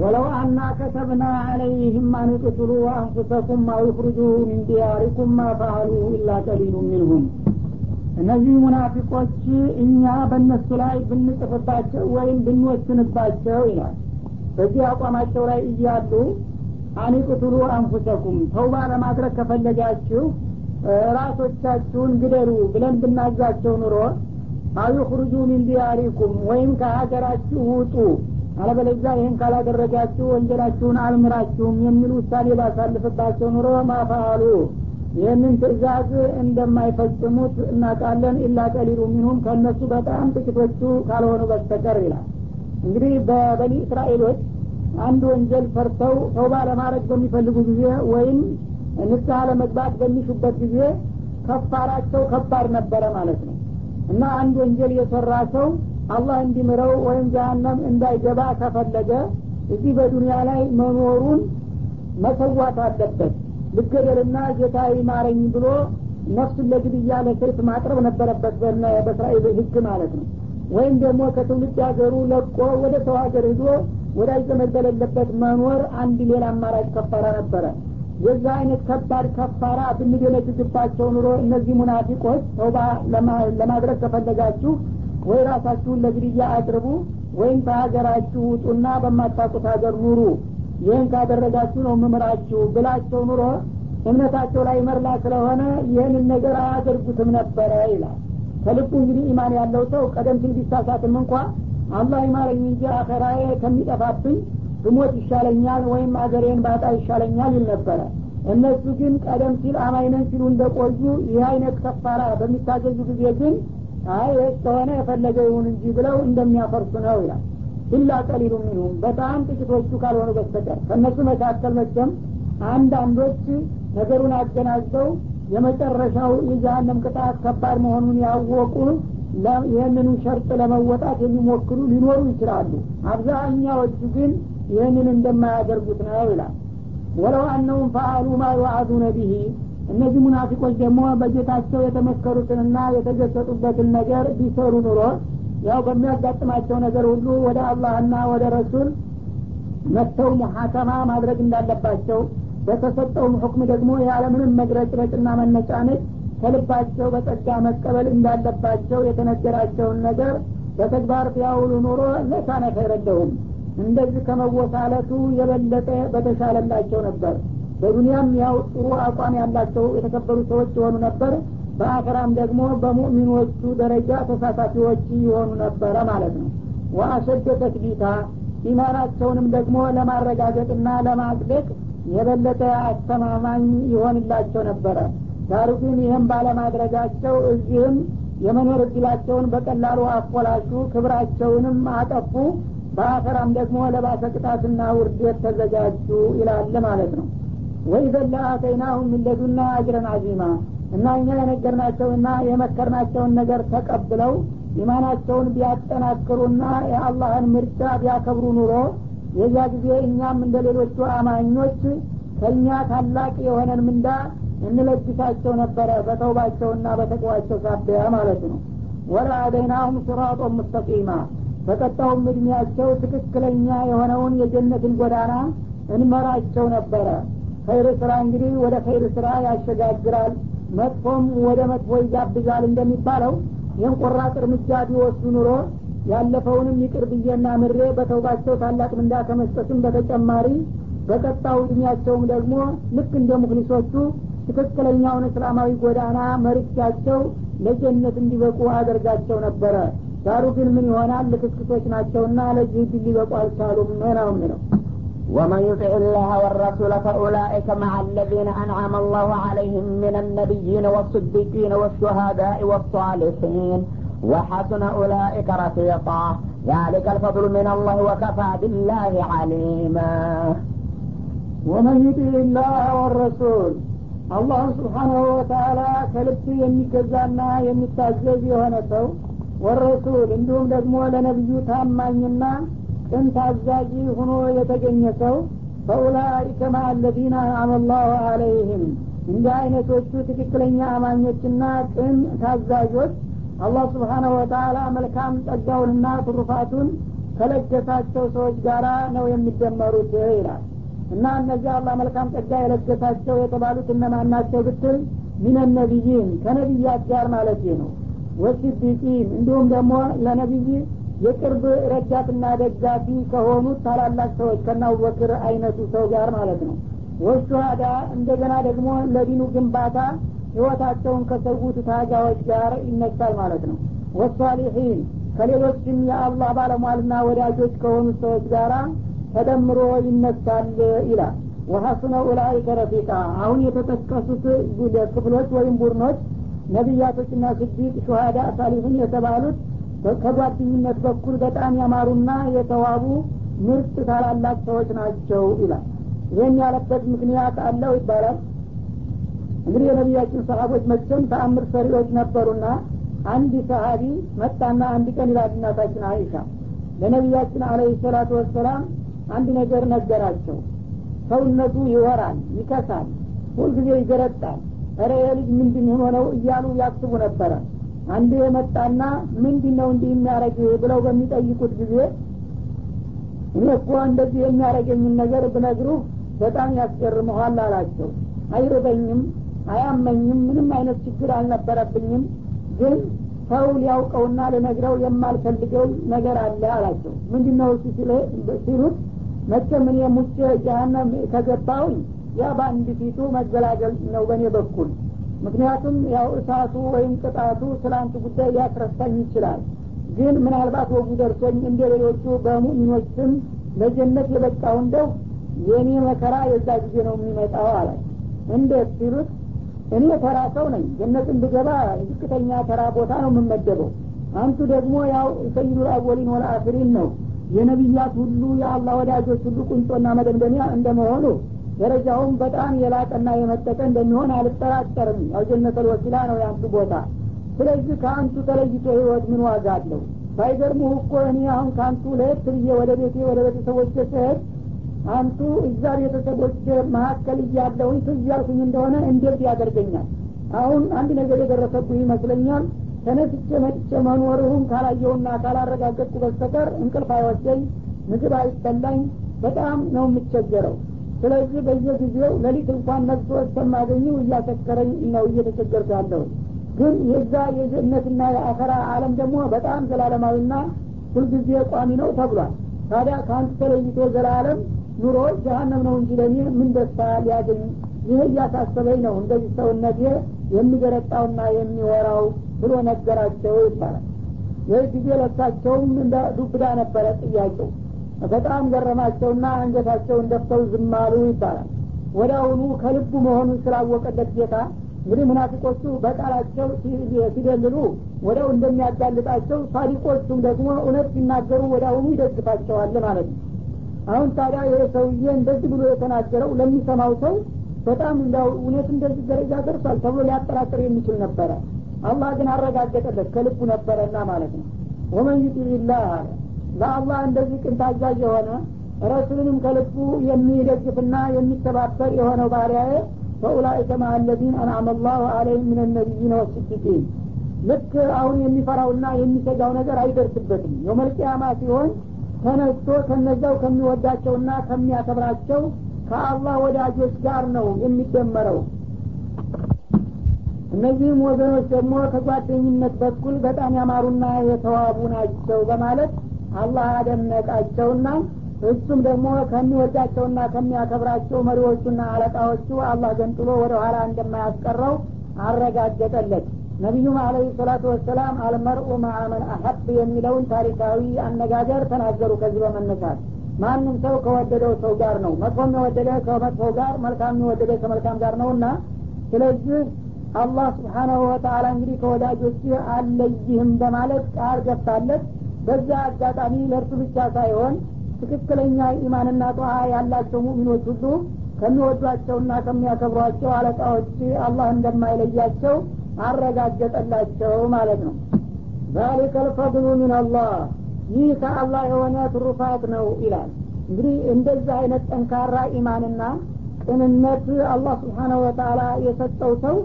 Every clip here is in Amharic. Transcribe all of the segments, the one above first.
ወለው አና ከተብና አለይህም አን ቅትሉ አንፉሰኩም አውክርጁ ሚን ዲያሪኩም ማ ፈአሉ ኢላ ቀሊሉ ሚንሁም እነዚህ ሙናፊቆች እኛ በእነሱ ላይ ብንጽፍባቸው ወይም ብንወስንባቸው ይላል። በዚህ አቋማቸው ላይ እያሉ አኒቅቱሉ አንፉሰኩም ተውባ ለማድረግ ከፈለጋችሁ ራሶቻችሁን ግደሉ ብለን ብናዛቸው ኑሮ አዩክሩጁ ሚን ዲያሪኩም ወይም ከሀገራችሁ ውጡ አለበለዚያ ይህን ካላደረጋችሁ ወንጀላችሁን አልምራችሁም የሚል ውሳኔ ባሳልፍባቸው ኑሮ ማፋአሉ። ይህንን ትእዛዝ እንደማይፈጽሙት እናውቃለን። ኢላ ቀሊሉ ሚንሁም ከእነሱ በጣም ጥቂቶቹ ካልሆኑ በስተቀር ይላል። እንግዲህ በበኒ እስራኤሎች አንድ ወንጀል ፈርተው ተውባ ለማድረግ በሚፈልጉ ጊዜ ወይም ንስሐ ለመግባት በሚሹበት ጊዜ ከፋራቸው ከባድ ነበረ ማለት ነው። እና አንድ ወንጀል የሰራ ሰው አላህ እንዲምረው ወይም ጀሀነም እንዳይገባ ከፈለገ እዚህ በዱንያ ላይ መኖሩን መሰዋት አለበት። ልገደልና ጌታ ይማረኝ ብሎ ነፍሱን ለግድያ ለሰይፍ ማቅረብ ነበረበት በእስራኤል ህግ ማለት ነው። ወይም ደግሞ ከትውልድ ሀገሩ ለቆ ወደ ሰው ሀገር ሂዶ ወዳጅ ዘመድ በሌለበት መኖር አንድ ሌላ አማራጭ ከፋራ ነበረ። የዛ አይነት ከባድ ከፋራ ብንደነግግባቸው ኑሮ እነዚህ ሙናፊቆች ተውባ ለማድረግ ከፈለጋችሁ ወይ ራሳችሁን ለግድያ አቅርቡ ወይም ከሀገራችሁ ውጡና በማታቁት ሀገር ኑሩ። ይህን ካደረጋችሁ ነው ምምራችሁ ብላቸው ኑሮ እምነታቸው ላይ መርላ ስለሆነ ይህንን ነገር አያደርጉትም ነበረ ይላል። ከልቡ እንግዲህ ኢማን ያለው ሰው ቀደም ሲል ቢሳሳትም እንኳ አላህ ይማረኝ እንጂ አኸራዬ ከሚጠፋብኝ ብሞት ይሻለኛል ወይም አገሬን ባጣ ይሻለኛል ይል ነበረ። እነሱ ግን ቀደም ሲል አማይነን ሲሉ እንደቆዩ ይህ አይነት ከፋራ በሚታገዙ ጊዜ ግን አይ ከሆነ የፈለገ ይሁን እንጂ ብለው እንደሚያፈርሱ ነው ይላል። ኢላ ቀሊሉ ሚንሁም በጣም ጥቂቶቹ ካልሆኑ በስተቀር ከእነሱ መካከል መቸም አንዳንዶች ነገሩን አገናዝበው የመጨረሻው የጀሀነም ቅጣት ከባድ መሆኑን ያወቁ ይህንኑ ሸርጥ ለመወጣት የሚሞክሩ ሊኖሩ ይችላሉ። አብዛኛዎቹ ግን ይህንን እንደማያደርጉት ነው ይላል። ወለው አነውም ፈአሉ ማ ዩዓዱነ ቢሂ እነዚህ ሙናፊቆች ደግሞ በጌታቸው የተመከሩትንና የተገሰጡበትን ነገር ቢሰሩ ኑሮ ያው በሚያጋጥማቸው ነገር ሁሉ ወደ አላህና ወደ ረሱል መጥተው ሙሐከማ ማድረግ እንዳለባቸው በተሰጠውም ሁክም ደግሞ ያለምንም መግረጭረጭና መነጫነጭ ከልባቸው በጸጋ መቀበል እንዳለባቸው የተነገራቸውን ነገር በተግባር ቢያውሉ ኑሮ ለካነ ኸይረለሁም እንደዚህ ከመወሳለቱ የበለጠ በተሻለላቸው ነበር በዱንያም ያው ጥሩ አቋም ያላቸው የተከበሩ ሰዎች የሆኑ ነበር። በአኸራም ደግሞ በሙእሚኖቹ ደረጃ ተሳታፊዎች የሆኑ ነበረ ማለት ነው። ወአሸደ ተክቢታ ኢማናቸውንም ደግሞ ለማረጋገጥና ለማጽደቅ የበለጠ አስተማማኝ ይሆንላቸው ነበረ። ዳሩ ግን ይህም ባለማድረጋቸው እዚህም የመኖር እድላቸውን በቀላሉ አኮላሹ ክብራቸውንም አጠፉ። በአኸራም ደግሞ ለባሰ ቅጣትና ውርደት ተዘጋጁ ይላል ማለት ነው ወኢዘን ለአተይናሁም ሚለዱና አጅረን አዚማ እና እኛ የነገርናቸውና የመከርናቸውን ነገር ተቀብለው ኢማናቸውን ቢያጠናክሩና የአላህን ምርጫ ቢያከብሩ ኑሮ የዚያ ጊዜ እኛም እንደ ሌሎቹ አማኞች ከእኛ ታላቅ የሆነን ምንዳ እንለግሳቸው ነበረ በተውባቸውና በተቅዋቸው ሳቢያ ማለት ነው። ወላ አደይናሁም ሙስተቂማ በቀጣውም እድሜያቸው ትክክለኛ የሆነውን የጀነትን ጎዳና እንመራቸው ነበረ ኸይር ስራ እንግዲህ ወደ ኸይር ስራ ያሸጋግራል። መጥፎም ወደ መጥፎ ይጋብዛል እንደሚባለው ይህን ቆራጥ እርምጃ ቢወስዱ ኑሮ ያለፈውንም ይቅር ብዬና ምሬ በተውባቸው ታላቅ ምንዳ ከመስጠትም በተጨማሪ በቀጣው እድሜያቸውም ደግሞ ልክ እንደ ሙክሊሶቹ ትክክለኛውን እስላማዊ ጎዳና መርቻቸው ለጀነት እንዲበቁ አደርጋቸው ነበረ። ዳሩ ግን ምን ይሆናል? ልክስክሶች ናቸውና ለዚህ ሊበቁ አልቻሉም ነው የሚለው ومن يطع الله والرسول فأولئك مع الذين أنعم الله عليهم من النبيين والصديقين والشهداء والصالحين وحسن أولئك رفيقا ذلك الفضل من الله وكفى بالله عليما ومن يطع الله والرسول አላህ ስብሓናሁ ወተአላ ከልብ የሚገዛና የሚታዘዝ የሆነ ሰው ወረሱል እንዲሁም ደግሞ ለነቢዩ ታማኝና ቅን ታዛዥ ሁኖ የተገኘ ሰው ፈኡላይከ ማ አለዚነ አመላሁ አለይህም እንዲህ አይነቶቹ ትክክለኛ አማኞችና ቅን ታዛዦች አላህ ስብሓናሁ ወተአላ መልካም ጸጋውንና ትሩፋቱን ከለገሳቸው ሰዎች ጋር ነው የሚደመሩት ይላል። እና እነዚህ አላህ መልካም ጸጋ የለገሳቸው የተባሉት እነማን ናቸው ብትል ሚነ ነቢይን ከነቢያት ጋር ማለት ነው። ወሲዲቂን እንዲሁም ደግሞ ለነቢይ የቅርብ ረዳትና ደጋፊ ከሆኑት ታላላቅ ሰዎች ከና አቡበክር አይነቱ ሰው ጋር ማለት ነው። ወሹሃዳ እንደገና ደግሞ ለዲኑ ግንባታ ህይወታቸውን ከሰዉት ታጋዎች ጋር ይነሳል ማለት ነው። ወሳሊሒን ከሌሎችም የአላህ ባለሟልና ወዳጆች ከሆኑት ሰዎች ጋር ተደምሮ ይነሳል ይላል። ወሐሱነ ኡላይከ ረፊቃ አሁን የተጠቀሱት ክፍሎች ወይም ቡድኖች ነቢያቶችና ስዲቅ ሹሃዳ ሳሊሁን የተባሉት ከጓደኝነት በኩል በጣም ያማሩና የተዋቡ ምርጥ ታላላቅ ሰዎች ናቸው ይላል። ይህን ያለበት ምክንያት አለው ይባላል። እንግዲህ የነቢያችን ሰሀቦች መቼም ተአምር ሰሪዎች ነበሩና አንድ ሰሀቢ መጣና አንድ ቀን ይላል እናታችን አይሻ ለነቢያችን አለህ ሰላቱ ወሰላም አንድ ነገር ነገራቸው። ሰውነቱ ይወራል ይከሳል ሁልጊዜ ይገረጣል። ረ ልጅ ምንድን ሆኖ ነው እያሉ ያስቡ ነበረ አንድ የመጣና ምንድን ነው እንዲህ የሚያደረግ ብለው በሚጠይቁት ጊዜ እኔ እኮ እንደዚህ የሚያደረገኝን ነገር ብነግሩ በጣም ያስገርመኋል አላቸው። አይርበኝም አያመኝም ምንም አይነት ችግር አልነበረብኝም። ግን ሰው ሊያውቀውና ልነግረው የማልፈልገው ነገር አለ አላቸው። ምንድን ነው ሲሉት መቼም እኔ ሙቼ ጀሀነም ከገባውኝ ያ በአንድ ፊቱ መገላገል ነው በእኔ በኩል ምክንያቱም ያው እሳቱ ወይም ቅጣቱ ስለ አንቱ ጉዳይ ሊያስረሳኝ ይችላል። ግን ምናልባት ወጉ ደርሶኝ እንደ ሌሎቹ በሙእሚኖች ስም ለጀነት የበቃው እንደው የእኔ መከራ የዛ ጊዜ ነው የሚመጣው አለ። እንዴት ሲሉት? እኔ ተራ ሰው ነኝ። ጀነትን ብገባ ዝቅተኛ ተራ ቦታ ነው የምመደበው። አንቱ ደግሞ ያው ሰይዱ አወሊን ወለአክሪን ነው። የነቢያት ሁሉ የአላህ ወዳጆች ሁሉ ቁንጮና መደምደሚያ እንደመሆኑ ደረጃውም በጣም የላቀና የመጠቀ እንደሚሆን አልጠራጠርም። ያው ጀነተል ወሲላ ነው የአንቱ ቦታ። ስለዚህ ከአንቱ ተለይቶ ህይወት ምን ዋጋ አለው? ባይገርሙህ እኮ እኔ አሁን ከአንቱ ለየት ብዬ ወደ ቤቴ ወደ ቤተሰቦች ስሄድ አንቱ እዛ ቤተሰቦች መካከል እያለሁኝ ትዝ ያልኩኝ እንደሆነ እንዴት ያደርገኛል? አሁን አንድ ነገር የደረሰብኝ ይመስለኛል። ተነስቼ መጥቼ መኖርሁም ካላየውና ካላረጋገጥኩ በስተቀር እንቅልፍ አይወስደኝ ምግብ አይበላኝ። በጣም ነው የምቸገረው ስለዚህ በየጊዜው ሌሊት እንኳን ነግቶ እስከማገኘው እያሰከረኝ ነው እየተቸገርኩ ያለሁ ግን የዛ የጀነትና የአኸራ አለም ደግሞ በጣም ዘላለማዊና ሁልጊዜ ቋሚ ነው ተብሏል። ታዲያ ከአንተ ተለይቶ ዘላለም ኑሮ ጀሀነም ነው እንጂ ለእኔ ምን ደስታ ሊያገኝ ይህ እያሳሰበኝ ነው። እንደዚህ ሰውነቴ የሚገረጣውና የሚወራው ብሎ ነገራቸው ይባላል። ይህ ጊዜ ለሳቸውም እንደ ዱብዳ ነበረ ጥያቄው በጣም ገረማቸውና አንገታቸውን ደፍተው ዝም አሉ ይባላል። ወደ ከልቡ መሆኑን ስላወቀለት ጌታ እንግዲህ ሙናፊቆቹ በቃላቸው ሲደልሉ ወደው እንደሚያጋልጣቸው ሳዲቆቹም ደግሞ እውነት ሲናገሩ ወደ ይደግፋቸዋል ማለት ነው። አሁን ታዲያ ይሄ ሰውዬ እንደዚህ ብሎ የተናገረው ለሚሰማው ሰው በጣም እንዳው እውነት እንደዚህ ደረጃ ደርሷል ተብሎ ሊያጠራጥር የሚችል ነበረ። አላህ ግን አረጋገጠለት ከልቡ ነበረና ማለት ነው። ወመን ዩጢላህ አለ ለአላህ እንደዚህ ቅን ታዛዥ የሆነ ረሱልንም ከልቡ የሚደግፍና የሚተባበር የሆነው ባሪያዬ ፈኡላይከ ማ አለዚን አንአመ ላሁ አለይህም ምን ነቢይን ወስዲቂን ልክ አሁን የሚፈራውና የሚሰጋው ነገር አይደርስበትም። የመልቅያማ ሲሆን ተነስቶ ከነዛው ከሚወዳቸውና ከሚያከብራቸው ከአላህ ወዳጆች ጋር ነው የሚደመረው። እነዚህም ወገኖች ደግሞ ከጓደኝነት በኩል በጣም ያማሩና የተዋቡ ናቸው በማለት አላህ አደነቃቸውና እሱም ደግሞ ከሚወዳቸውና ከሚያከብራቸው መሪዎቹና አለቃዎቹ አላህ ገንጥሎ ወደ ኋላ እንደማያስቀረው አረጋገጠለት። ነቢዩም አለህ ሰላቱ ወሰላም አልመርኡ ማአመን አሀብ የሚለውን ታሪካዊ አነጋገር ተናገሩ ከዚህ በመነሳት። ማንም ሰው ከወደደው ሰው ጋር ነው። መጥፎም የወደደ ከመጥፎ ጋር መልካም የወደደ ከመልካም ጋር ነው እና ስለዚህ አላህ ስብሓናሁ ወተአላ እንግዲህ ከወዳጆች አለይህም በማለት ቃል ገባለት በዛ አጋጣሚ ለእርሱ ብቻ ሳይሆን ትክክለኛ ኢማንና ጠዋ ያላቸው ሙእሚኖች ሁሉ ከሚወዷቸውና ከሚያከብሯቸው አለቃዎች አላህ እንደማይለያቸው አረጋገጠላቸው ማለት ነው። ዛሊከ ልፈضሉ ምን አላህ ይህ ከአላህ የሆነ ትሩፋት ነው ይላል። እንግዲህ እንደዚህ አይነት ጠንካራ ኢማንና ቅንነት አላህ ስብሓነሁ ወተአላ የሰጠው ሰው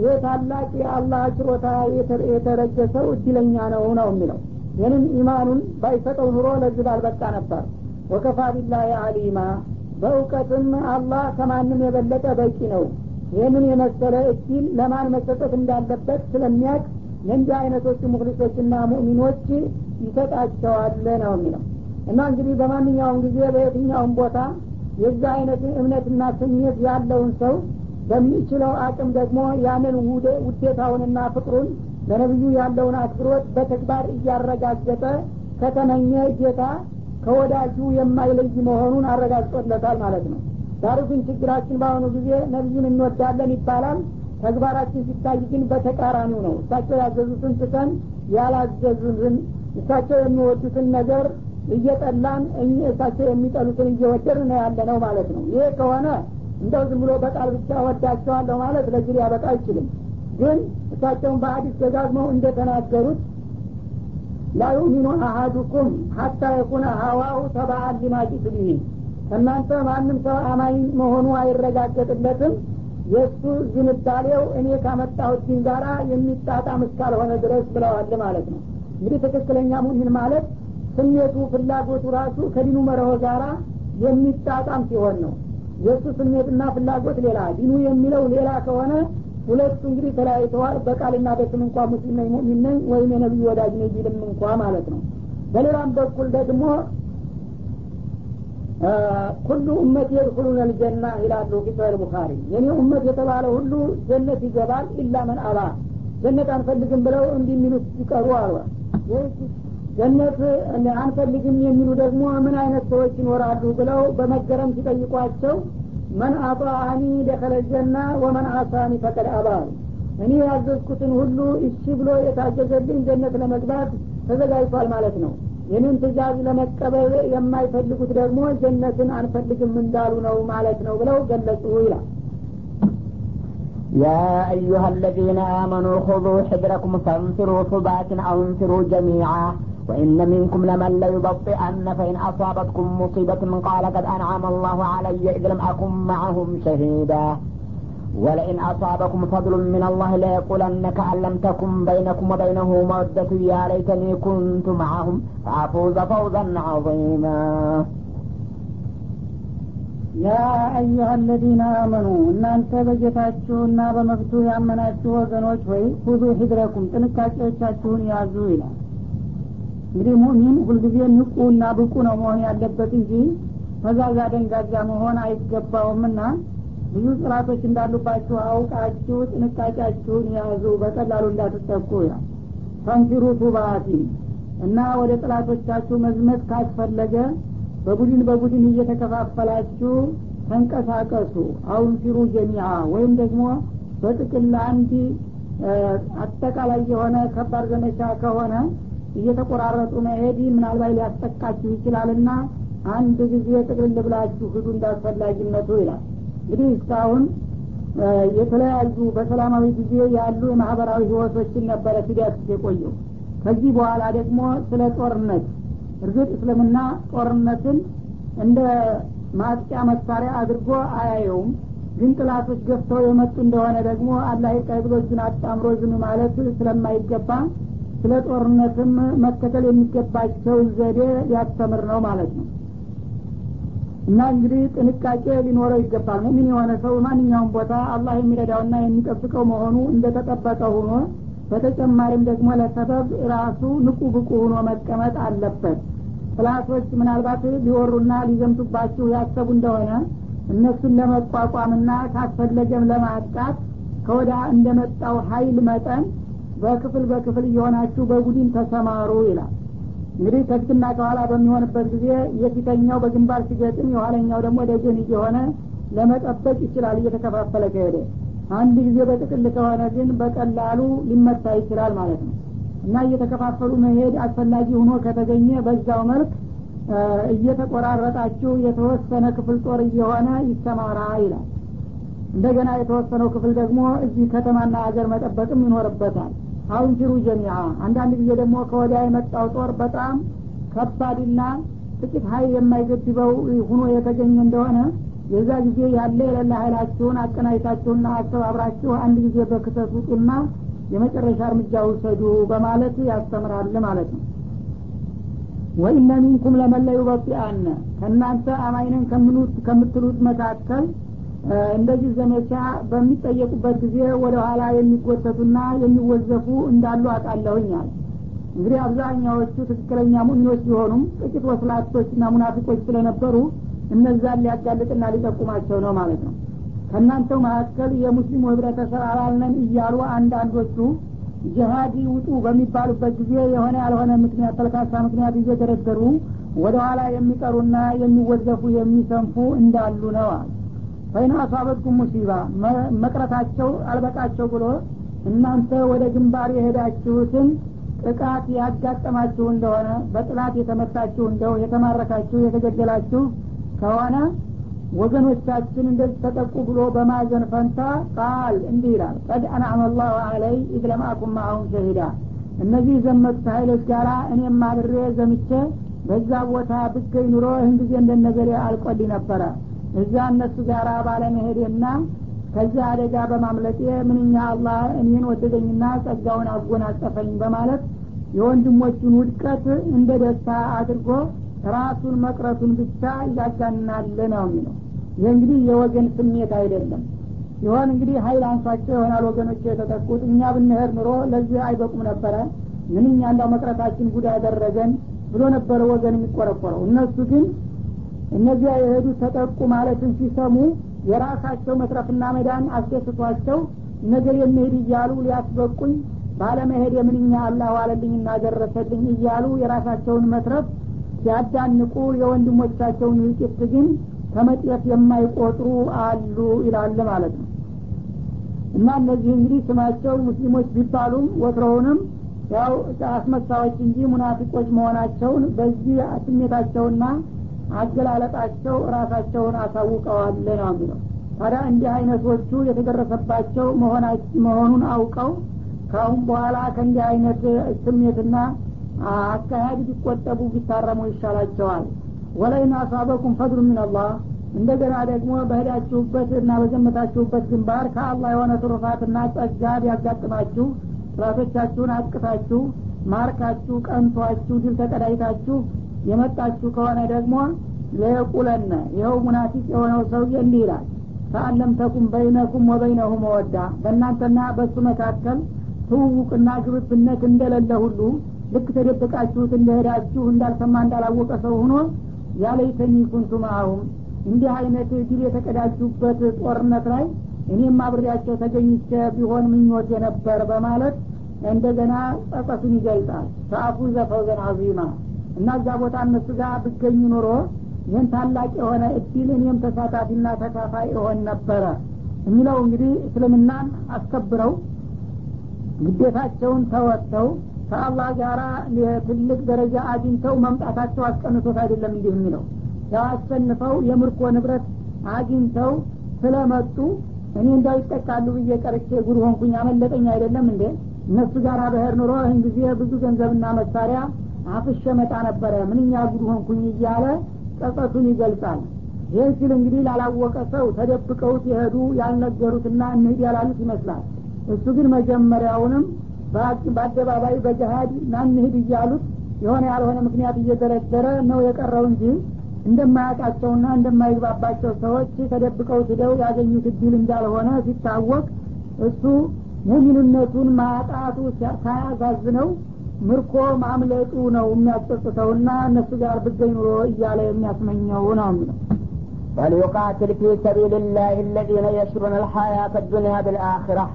ይህ ታላቅ የአላህ ችሮታ የተረጀ ሰው እድለኛ ነው ነው የሚለው ይህንን ኢማኑን ባይሰጠው ኑሮ ለዚህ ባልበቃ ነበር። ወከፋ ቢላህ አሊማ በእውቀትም አላህ ከማንም የበለጠ በቂ ነው። ይህንን የመሰለ እድል ለማን መሰጠት እንዳለበት ስለሚያቅ ለእንዲህ አይነቶቹ ሙክሊሶችና ሙእሚኖች ይሰጣቸዋል ነው የሚለው። እና እንግዲህ በማንኛውም ጊዜ በየትኛውም ቦታ የዛ አይነት እምነትና ስሜት ያለውን ሰው በሚችለው አቅም ደግሞ ያንን ውዴታውንና ፍቅሩን ለነብዩ ያለውን አክብሮት በተግባር እያረጋገጠ ከተመኘ ጌታ ከወዳጁ የማይለይ መሆኑን አረጋግጦለታል ማለት ነው። ዳሩ ግን ችግራችን በአሁኑ ጊዜ ነቢዩን እንወዳለን ይባላል። ተግባራችን ሲታይ ግን በተቃራኒው ነው። እሳቸው ያዘዙትን ትተን ያላዘዙትን እሳቸው የሚወዱትን ነገር እየጠላን እሳቸው የሚጠሉትን እየወደድ ነው ያለ ነው ማለት ነው። ይሄ ከሆነ እንደው ዝም ብሎ በቃል ብቻ ወዳቸዋለሁ ማለት ለዚህ ሊያበቃ አይችልም ግን እሳቸውን በሀዲስ ደጋግመው እንደተናገሩት ላዩሚኑ አሀዱኩም ሀታ የኩነ ሀዋው ተባአን ሊማቂት ብሂ ከእናንተ ማንም ሰው አማኝ መሆኑ አይረጋገጥለትም። የእሱ ዝንባሌው እኔ ካመጣሁት ዲን ጋራ የሚጣጣም እስካልሆነ ድረስ ብለዋል ማለት ነው። እንግዲህ ትክክለኛ ሙሚን ማለት ስሜቱ ፍላጎቱ ራሱ ከዲኑ መርሆ ጋራ የሚጣጣም ሲሆን ነው። የእሱ ስሜትና ፍላጎት ሌላ ዲኑ የሚለው ሌላ ከሆነ ሁለቱ እንግዲህ ተለያይተዋል። በቃልና በስም እንኳ ሙስሊም ነኝ ሙእሚን ነኝ ወይም የነቢዩ ወዳጅ ነኝ ቢልም እንኳ ማለት ነው። በሌላም በኩል ደግሞ ኩሉ ኡመት የድኩሉን ልጀና ይላሉ ፊሰል ቡኻሪ። የኔ ኡመት የተባለ ሁሉ ጀነት ይገባል ኢላ መን አባ። ጀነት አንፈልግም ብለው እንዲህ የሚሉት ሲቀሩ አሏ ጀነት አንፈልግም የሚሉ ደግሞ ምን አይነት ሰዎች ይኖራሉ ብለው በመገረም ሲጠይቋቸው መን አጣአኒ ደኸለ ጀና ወመን አሳኒ ፈቀድ አባሉ እኔ ያዘዝኩትን ሁሉ እሺ ብሎ የታዘዘልኝ ጀነት ለመግባት ተዘጋጅቷል ማለት ነው ይህንን ትእዛዝ ለመቀበል የማይፈልጉት ደግሞ ጀነትን አንፈልግም እንዳሉ ነው ማለት ነው ብለው ገለጹ ይላል يا أيها الذين آمنوا خذوا حذركم فانفروا ثبات أو انفروا جميعا وإن منكم لمن ليبطئن فإن أصابتكم مصيبة قال قد أنعم الله علي إذ لم أكن معهم شهيدا ولئن أصابكم فضل من الله ليقولن كأن لم تكن بينكم وبينه مودة يا ليتني كنت معهم فأفوز فوزا عظيما ያ አዩሀ አለዚነ አመኑ እናንተ በጌታችሁና በመብቱ ያመናችሁ ወገኖች ወይ ሁዙ ሂድረኩም ጥንቃቄዎቻችሁን ያዙ ይላል እንግዲህ ሙሚን ሁልጊዜ ንቁና ብቁ ነው መሆን ያለበት እንጂ ፈዛዛ ደንጋዛ መሆን አይገባውምና ብዙ ጥላቶች እንዳሉባችሁ አውቃችሁ ጥንቃቄያችሁን ያዙ በቀላሉ እንዳትጠቁ። ይላል ፈንፊሩ ቱባቲ እና ወደ ጥላቶቻችሁ መዝመት ካስፈለገ በቡድን በቡድን እየተከፋፈላችሁ ተንቀሳቀሱ። አሁን ፊሩ ጀሚዓ ወይም ደግሞ በጥቅል አንድ አጠቃላይ የሆነ ከባድ ዘመቻ ከሆነ እየተቆራረጡ መሄድ ምናልባት ሊያስጠቃችሁ ይችላልና አንድ ጊዜ ጥቅልል ብላችሁ ሂዱ እንዳስፈላጊነቱ ይላል። እንግዲህ እስካሁን የተለያዩ በሰላማዊ ጊዜ ያሉ የማህበራዊ ህይወቶችን ነበረ ሲዳስስ የቆየው። ከዚህ በኋላ ደግሞ ስለ ጦርነት እርግጥ እስልምና ጦርነትን እንደ ማጥቂያ መሳሪያ አድርጎ አያየውም። ግን ጥላቶች ገፍተው የመጡ እንደሆነ ደግሞ አላህ ብሎ እጁን አጣምሮ ዝም ማለት ስለማይገባ ስለ ጦርነትም መከተል የሚገባቸውን ዘዴ ሊያስተምር ነው ማለት ነው። እና እንግዲህ ጥንቃቄ ሊኖረው ይገባል። ሙሚን የሆነ ሰው ማንኛውም ቦታ አላህ የሚረዳውና የሚጠብቀው መሆኑ እንደተጠበቀ ሆኖ በተጨማሪም ደግሞ ለሰበብ ራሱ ንቁ ብቁ ሆኖ መቀመጥ አለበት። ጥላቶች ምናልባት ሊወሩና ሊዘምቱባችሁ ያሰቡ እንደሆነ እነሱን ለመቋቋምና ካስፈለገም ለማጥቃት ከወዳ እንደመጣው ሀይል መጠን በክፍል በክፍል እየሆናችሁ በቡድን ተሰማሩ ይላል። እንግዲህ ከፊትና ከኋላ በሚሆንበት ጊዜ የፊተኛው በግንባር ሲገጥም የኋለኛው ደግሞ ደጀን እየሆነ ለመጠበቅ ይችላል እየተከፋፈለ ከሄደ። አንድ ጊዜ በጥቅል ከሆነ ግን በቀላሉ ሊመታ ይችላል ማለት ነው። እና እየተከፋፈሉ መሄድ አስፈላጊ ሆኖ ከተገኘ በዛው መልክ እየተቆራረጣችሁ የተወሰነ ክፍል ጦር እየሆነ ይሰማራ ይላል። እንደገና የተወሰነው ክፍል ደግሞ እዚህ ከተማና ሀገር መጠበቅም ይኖርበታል አሁን ፊሩ ጀሚዓ። አንዳንድ ጊዜ ደግሞ ከወዲያ የመጣው ጦር በጣም ከባድና ጥቂት ሀይል የማይገድበው ሁኖ የተገኘ እንደሆነ የዛ ጊዜ ያለ የሌለ ሀይላችሁን አቀናጅታችሁና አስተባብራችሁ አንድ ጊዜ በክተት ውጡና የመጨረሻ እርምጃ ውሰዱ በማለት ያስተምራል ማለት ነው። ወኢነ ሚንኩም ለመለ ዩበጢአነ ከእናንተ አማይነን ከምትሉት መካከል እንደዚህ ዘመቻ በሚጠየቁበት ጊዜ ወደ ኋላ የሚጎተቱና የሚወዘፉ እንዳሉ አውቃለሁኝ አለ እንግዲህ አብዛኛዎቹ ትክክለኛ ሙሚኖች ቢሆኑም ጥቂት ወስላቶችና ሙናፊቆች ስለነበሩ እነዛን ሊያጋልጥና ሊጠቁማቸው ነው ማለት ነው። ከእናንተው መካከል የሙስሊሙ ህብረተሰብ አባልነን እያሉ አንዳንዶቹ ጅሀዲ ውጡ በሚባሉበት ጊዜ የሆነ ያልሆነ ምክንያት ተልካሳ ምክንያት እየደረደሩ ወደ ኋላ የሚቀሩና የሚወዘፉ የሚሰንፉ እንዳሉ ነው አለ ፈይና አሳበትኩም ሙሲባ መቅረታቸው አልበቃቸው ብሎ እናንተ ወደ ግንባር የሄዳችሁትን ጥቃት ያጋጠማችሁ እንደሆነ በጥላት የተመታችሁ እንደው የተማረካችሁ የተገደላችሁ ከሆነ ወገኖቻችን እንደዚህ ተጠቁ ብሎ በማዘን ፈንታ ቃል እንዲህ ይላል ቀድ አናዕመ ላሁ አለይ ኢድ ለማአኩም ሸሂዳ እነዚህ ዘመቱት ሀይሎች ጋራ እኔም አብሬ ዘምቼ በዛ ቦታ ብገኝ ኑሮ ይህን ጊዜ እንደነገሬ አልቆልኝ ነበረ እዛ እነሱ ጋር ባለመሄዴና ከዚህ አደጋ በማምለጤ ምንኛ አላህ እኔን ወደደኝና ጸጋውን አጎናጸፈኝ በማለት የወንድሞቹን ውድቀት እንደ ደስታ አድርጎ ራሱን መቅረቱን ብቻ ያጋናል ነው የሚለው። ይህ እንግዲህ የወገን ስሜት አይደለም። ይሆን እንግዲህ ሀይል አንሷቸው ይሆናል ወገኖች የተጠቁት። እኛ ብንሄድ ኑሮ ለዚህ አይበቁም ነበረ። ምንኛ እንዳው መቅረታችን ጉዳ ያደረገን ብሎ ነበረ ወገን የሚቆረቆረው። እነሱ ግን እነዚያ የሄዱ ተጠቁ ማለትን ሲሰሙ የራሳቸው መትረፍና መዳን አስደስቷቸው ነገር የሚሄድ እያሉ ሊያስበቁኝ ባለመሄድ የምንኛ አላህ ዋለልኝና ደረሰልኝ እያሉ የራሳቸውን መትረፍ ሲያዳንቁ የወንድሞቻቸውን ውጤት ግን ከመጤፍ የማይቆጥሩ አሉ ይላል ማለት ነው። እና እነዚህ እንግዲህ ስማቸው ሙስሊሞች ቢባሉም ወትሮውንም ያው አስመሳዎች እንጂ ሙናፊቆች መሆናቸውን በዚህ ስሜታቸውና አገላለጣቸው ራሳቸውን አሳውቀዋል ነው የሚለው ታዲያ እንዲህ አይነቶቹ የተደረሰባቸው መሆኑን አውቀው ከአሁን በኋላ ከእንዲህ አይነት ስሜትና አካሄድ ቢቆጠቡ ቢታረሙ ይሻላቸዋል። ወለይን አሳበኩም ፈድሉ ሚንላህ እንደገና ደግሞ በሄዳችሁበት እና በዘመታችሁበት ግንባር ከአላህ የሆነ ትሩፋትና ጸጋ ቢያጋጥማችሁ ጥላቶቻችሁን አጥቅታችሁ ማርካችሁ ቀንቷችሁ ድል ተቀዳይታችሁ የመጣችሁ ከሆነ ደግሞ ለየቁለነ ይኸው ሙናፊቅ የሆነው ሰውዬ እንዲህ ይላል ከአለም ተኩም በይነኩም ወበይነሁ መወዳ በእናንተና በእሱ መካከል ትውውቅና ግብብነት እንደሌለ ሁሉ ልክ ተደብቃችሁት እንደሄዳችሁ እንዳልሰማ እንዳላወቀ ሰው ሆኖ ያለይተኒ ኩንቱ ማአሁም እንዲህ አይነት ድል የተቀዳጁበት ጦርነት ላይ እኔም አብሬያቸው ተገኝቼ ቢሆን ምኞት የነበር በማለት እንደገና ጸጸቱን ይገልጻል። ተአፉ ዘፈውዘን አዚማ እና እዛ ቦታ እነሱ ጋር ብገኙ ኑሮ ይህን ታላቅ የሆነ እድል እኔም ተሳታፊና ተካፋይ እሆን ነበረ የሚለው እንግዲህ እስልምናን አስከብረው ግዴታቸውን ተወጥተው ከአላህ ጋር ትልቅ ደረጃ አግኝተው መምጣታቸው አስቀንቶት አይደለም እንዲህ የሚለው። ያው አሸንፈው የምርኮ ንብረት አግኝተው ስለመጡ እኔ እንዳው ይጠቃሉ ብዬ ቀርቼ ጉድ ሆንኩኝ አመለጠኝ አይደለም እንዴ? እነሱ ጋር በሄር ኑሮ ይህን ጊዜ ብዙ ገንዘብና መሳሪያ አፍሸ መጣ ነበረ። ምንኛ ጉድ ሆንኩኝ እያለ ጸጸቱን ይገልጻል። ይህን ሲል እንግዲህ ላላወቀ ሰው ተደብቀውት የሄዱ ያልነገሩትና እንሂድ ያላሉት ይመስላል። እሱ ግን መጀመሪያውንም በአደባባይ በጀሀድ ናንሂድ እያሉት የሆነ ያልሆነ ምክንያት እየደረደረ ነው የቀረው እንጂ እንደማያውቃቸውና እንደማይግባባቸው ሰዎች ተደብቀው ሂደው ያገኙት እድል እንዳልሆነ ሲታወቅ እሱ ሙሚንነቱን ማጣቱ ሳያዛዝነው ምርኮ ማምለጡ ነው የሚያስጸጽተውና እነሱ ጋር ብገኝ ኑሮ እያለ የሚያስመኘው ነው የሚለው وليقاتل في سبيل الله الذين يشرون الحياة الدنيا بالآخرة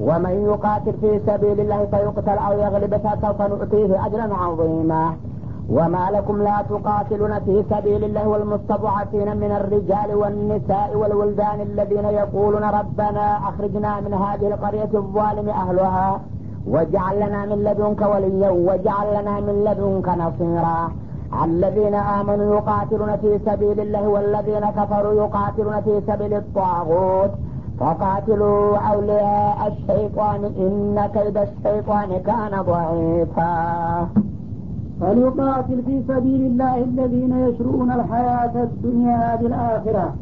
ومن يقاتل في سبيل الله فيقتل أو يغلب فسوف نؤتيه أجرا عظيما وما لكم لا تقاتلون في سبيل الله والمستضعفين من الرجال والنساء والولدان الذين يقولون ربنا أخرجنا من هذه القرية الظالم أهلها واجعل لنا من لدنك وليا واجعل لنا من لدنك نصيرا. الذين آمنوا يقاتلون في سبيل الله والذين كفروا يقاتلون في سبيل الطاغوت. فقاتلوا أولياء الشيطان إن كيد الشيطان كان ضعيفا. فليقاتل في سبيل الله الذين يشرؤون الحياة الدنيا بالآخرة.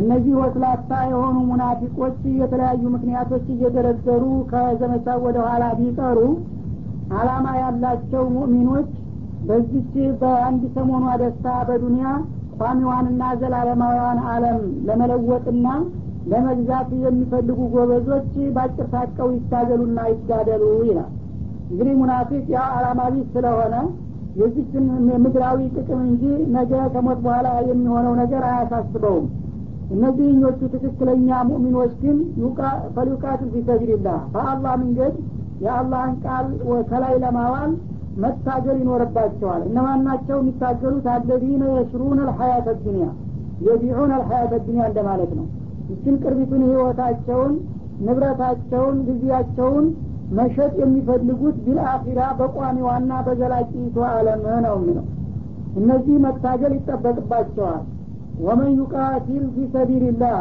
እነዚህ ወስላታ የሆኑ ሙናፊቆች የተለያዩ ምክንያቶች እየደረደሩ ከዘመቻው ወደ ኋላ ቢቀሩ አላማ ያላቸው ሙእሚኖች በዚች በአንድ ሰሞኗ ደስታ በዱንያ ቋሚዋንና ዘላለማዊዋን አለም ለመለወጥና ለመግዛት የሚፈልጉ ጎበዞች በአጭር ታቀው ይታገሉና ይጋደሉ ይላል። እንግዲህ ሙናፊቅ ያው አላማ ስለሆነ የዚችን ምድራዊ ጥቅም እንጂ ነገ ከሞት በኋላ የሚሆነው ነገር አያሳስበውም እነዚህኞቹ ትክክለኛ ሙእሚኖች ግን ፈሊቃትል ፊሰቢልላህ በአላህ መንገድ የአላህን ቃል ከላይ ለማዋል መታገል ይኖርባቸዋል። እነማን ናቸው የሚታገሉት? الذين يشرون الحياة الدنيا يبيعون الحياة الدنيا እንደማለት ነው። ይችን ቅርቢቱን ህይወታቸውን ንብረታቸውን ጊዜያቸውን መሸጥ የሚፈልጉት بالآخرة በቋሚዋና በዘላቂቱ አለም ነው የሚለው። እነዚህ መታገል ይጠበቅባቸዋል ومن يقاتل في سبيل الله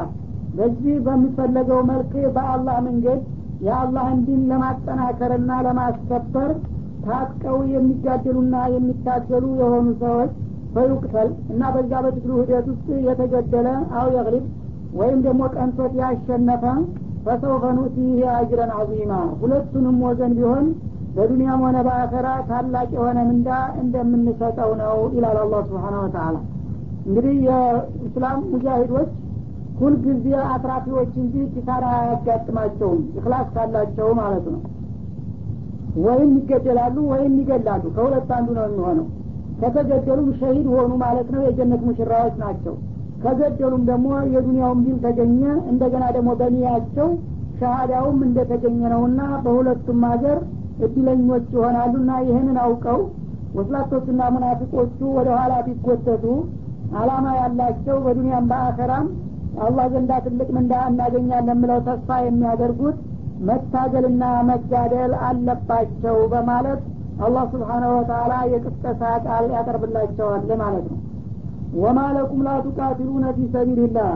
በዚህ በሚፈለገው መልክ በአላህ መንገድ የአላህን ዲን ለማጠናከርና ለማስከበር ታጥቀው የሚጋደሉና የሚታገሉ የሆኑ ሰዎች ፈዩቅተል እና በዛ በትግሉ ሂደት ውስጥ የተገደለ አው የግሊብ ወይም ደግሞ ቀንቶት ያሸነፈ ፈሰውፈ ኑእቲህ አጅረን አዚማ ሁለቱንም ወገን ቢሆን በዱንያም ሆነ በአኸራ ታላቅ የሆነ ምንዳ እንደምንሰጠው ነው ይላል አላህ ስብሓን ወተላ እንግዲህ የእስላም ሙጃሂዶች ሁልጊዜ አትራፊዎች እንጂ ኪሳራ አያጋጥማቸውም። إخلاص ካላቸው ማለት ነው። ወይም ይገደላሉ ወይም ይገላሉ። ከሁለት አንዱ ነው የሚሆነው። ከተገደሉም ሸሂድ ሆኑ ማለት ነው። የጀነት ሙሽራዎች ናቸው። ከገደሉም ደግሞ የዱንያውም ድል ተገኘ። እንደገና ደግሞ በኒያቸው ሻሃዳውም እንደተገኘ ነውና በሁለቱም ሀገር እድለኞች ይሆናሉና ይህንን አውቀው ወስላቶችና ሙናፊቆቹ ወደ ኋላ ቢጎተቱ አላማ ያላቸው በዱንያም በአኸራም አላህ ዘንዳ ትልቅ ምንዳ እናገኛለን ብለው ተስፋ የሚያደርጉት መታገልና መጋደል አለባቸው በማለት አላህ ስብሓናሁ ወተላ የቅስቀሳ ቃል ያቀርብላቸዋል ማለት ነው። ወማ ለኩም ላ ቱቃቲሉነ ፊ ሰቢልላህ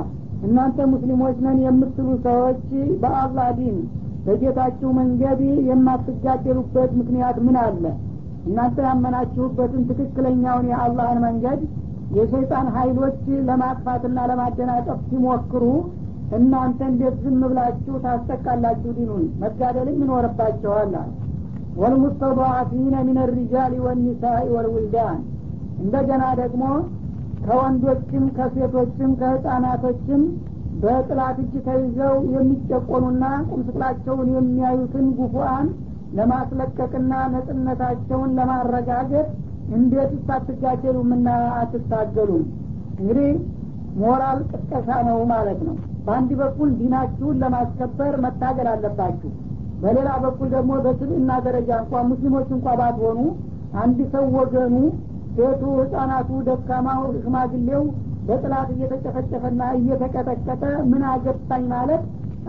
እናንተ ሙስሊሞች ነን የምትሉ ሰዎች በአላህ ዲን በጌታችሁ መንገድ የማትጋደሉበት ምክንያት ምን አለ? እናንተ ያመናችሁበትን ትክክለኛውን የአላህን መንገድ የሸይጣን ሀይሎች ለማጥፋትና ለማደናቀፍ ሲሞክሩ እናንተ እንዴት ዝም ብላችሁ ታስጠቃላችሁ? ዲኑን መጋደልም ይኖርባቸዋል ወልሙስተضዓፊነ ምን ሪጃል ወኒሳኢ ወልውልዳን። እንደገና ደግሞ ከወንዶችም ከሴቶችም ከህፃናቶችም በጥላት እጅ ተይዘው የሚጨቆኑና ቁምስቅላቸውን የሚያዩትን ጉፉአን ለማስለቀቅና ነጽነታቸውን ለማረጋገጥ እንዴት ሳትጋደሉምና አትታገሉም? እንግዲህ ሞራል ቅስቀሳ ነው ማለት ነው። በአንድ በኩል ዲናችሁን ለማስከበር መታገል አለባችሁ። በሌላ በኩል ደግሞ በስብዕና ደረጃ እንኳ ሙስሊሞች እንኳ ባትሆኑ አንድ ሰው ወገኑ ሴቱ ህጻናቱ ደካማው ሽማግሌው በጥላት እየተጨፈጨፈና እየተቀጠቀጠ ምን አገባኝ ማለት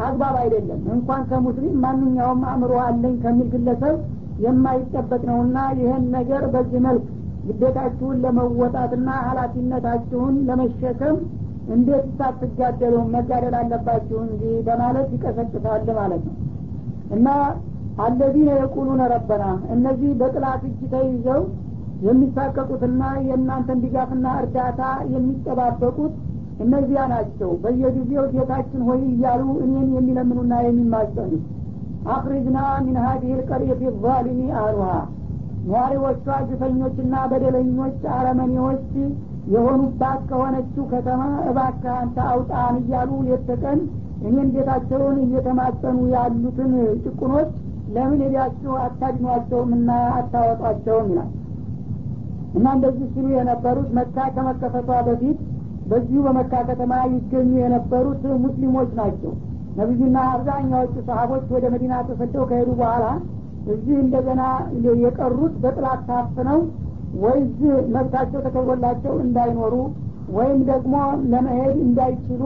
አግባብ አይደለም። እንኳን ከሙስሊም ማንኛውም አእምሮ አለኝ ከሚል ግለሰብ የማይጠበቅ ነውና ይህን ነገር በዚህ መልክ ግዴታችሁን ለመወጣትና ሀላፊነታችሁን ለመሸከም እንዴት ሳትጋደሉ መጋደል አለባችሁ እንጂ በማለት ይቀሰቅሳል ማለት ነው። እና አለዚነ የቁሉነ ረበና እነዚህ በጥላት እጅ ተይዘው የሚሳቀቁትና የእናንተን ድጋፍና እርዳታ የሚጠባበቁት እነዚያ ናቸው። በየጊዜው ጌታችን ሆይ እያሉ እኔን የሚለምኑና የሚማጸኑት አክሪጅና ሚን ሀዲህ ልቀርየት ዛሊሚ አህሉሃ ነዋሪዎቿ ግፈኞችና በደለኞች አረመኔዎች የሆኑባት ከሆነችው ከተማ እባክህ አንተ እያሉ የተቀን እኔን ጌታቸውን እየተማጸኑ ያሉትን ጭቁኖች ለምን ሄዳችሁ አታድኗቸውም እና አታወጧቸውም ይላል። እና እንደዚህ ሲሉ የነበሩት መካ ከመከፈቷ በፊት በዚሁ በመካ ከተማ ይገኙ የነበሩት ሙስሊሞች ናቸው ነቢዩና አብዛኛዎቹ ሰሀቦች ወደ መዲና ተሰደው ከሄዱ በኋላ እዚህ እንደገና የቀሩት በጥላት ታፍነው ወይ እዚህ መብታቸው ተከብሮላቸው እንዳይኖሩ ወይም ደግሞ ለመሄድ እንዳይችሉ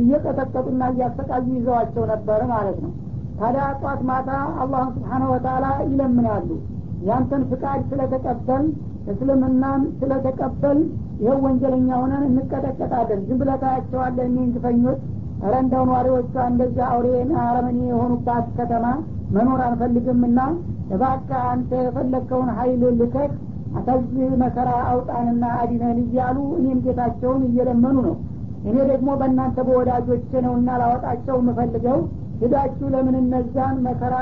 እየቀጠቀጡና እያሰቃዩ ይዘዋቸው ነበር ማለት ነው። ታዲያ ጧት ማታ አላህን ስብሓነሁ ወተላ ይለምናሉ። ያንተን ፍቃድ ስለተቀበል እስልምናን ስለተቀበል ይኸው ወንጀለኛ ሆነን እንቀጠቀጣለን ዝም ብለህ እኒህን ግፈኞች ረ እንደው ነዋሪዎቿ እንደዚህ አውሬ አረመኔ የሆኑባት ከተማ መኖር አንፈልግምና እባክህ አንተ የፈለግከውን ሀይል ልከህ ከዚህ መከራ አውጣንና አዲነን እያሉ እኔም ጌታቸውን እየለመኑ ነው። እኔ ደግሞ በእናንተ በወዳጆቼ ነውና ላወጣቸው የምፈልገው ሂዳችሁ ለምን እነዛን መከራ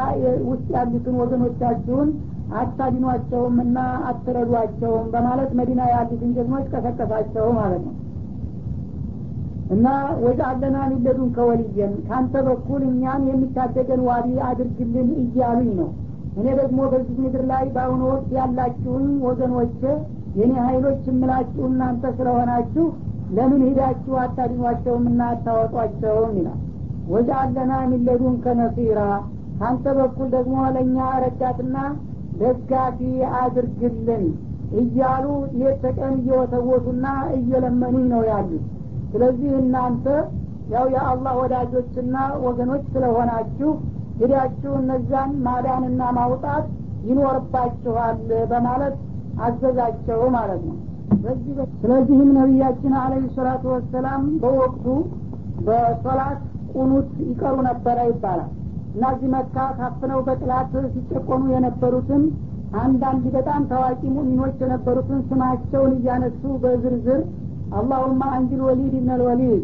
ውስጥ ያሉትን ወገኖቻችሁን አታድኗቸውም እና አትረዷቸውም በማለት መዲና ያሉትን ጀግኖች ቀሰቀሳቸው ማለት ነው እና ወጃአለና ሚለዱን ከወልየን ካንተ በኩል እኛን የሚታደገን ዋቢ አድርግልን እያሉኝ ነው። እኔ ደግሞ በዚህ ምድር ላይ በአሁኑ ወቅት ያላችሁኝ ወገኖቼ የኔ ሀይሎች የምላችሁ እናንተ ስለሆናችሁ ለምን ሂዳችሁ አታድኗቸውም እና አታወጧቸውም? ይላል። ወጃአለና ሚለዱን ከነሲራ ካንተ በኩል ደግሞ ለእኛ ረዳትና ደጋፊ አድርግልን እያሉ ሌት ተቀን እየወተወቱና እየለመኑኝ ነው ያሉት ስለዚህ እናንተ ያው የአላህ ወዳጆችና ወገኖች ስለሆናችሁ ሂዳችሁ እነዛን ማዳንና ማውጣት ይኖርባችኋል በማለት አዘዛቸው ማለት ነው። ስለዚህም ነቢያችን አለህ ሰላቱ ወሰላም በወቅቱ በሶላት ቁኑት ይቀሩ ነበረ ይባላል። እና መካ ታፍነው በጥላት ሲጨቆኑ የነበሩትን አንዳንድ በጣም ታዋቂ ሙእሚኖች የነበሩትን ስማቸውን እያነሱ በዝርዝር አላሁማ አንጅል ወሊድ ብነ ልወሊድ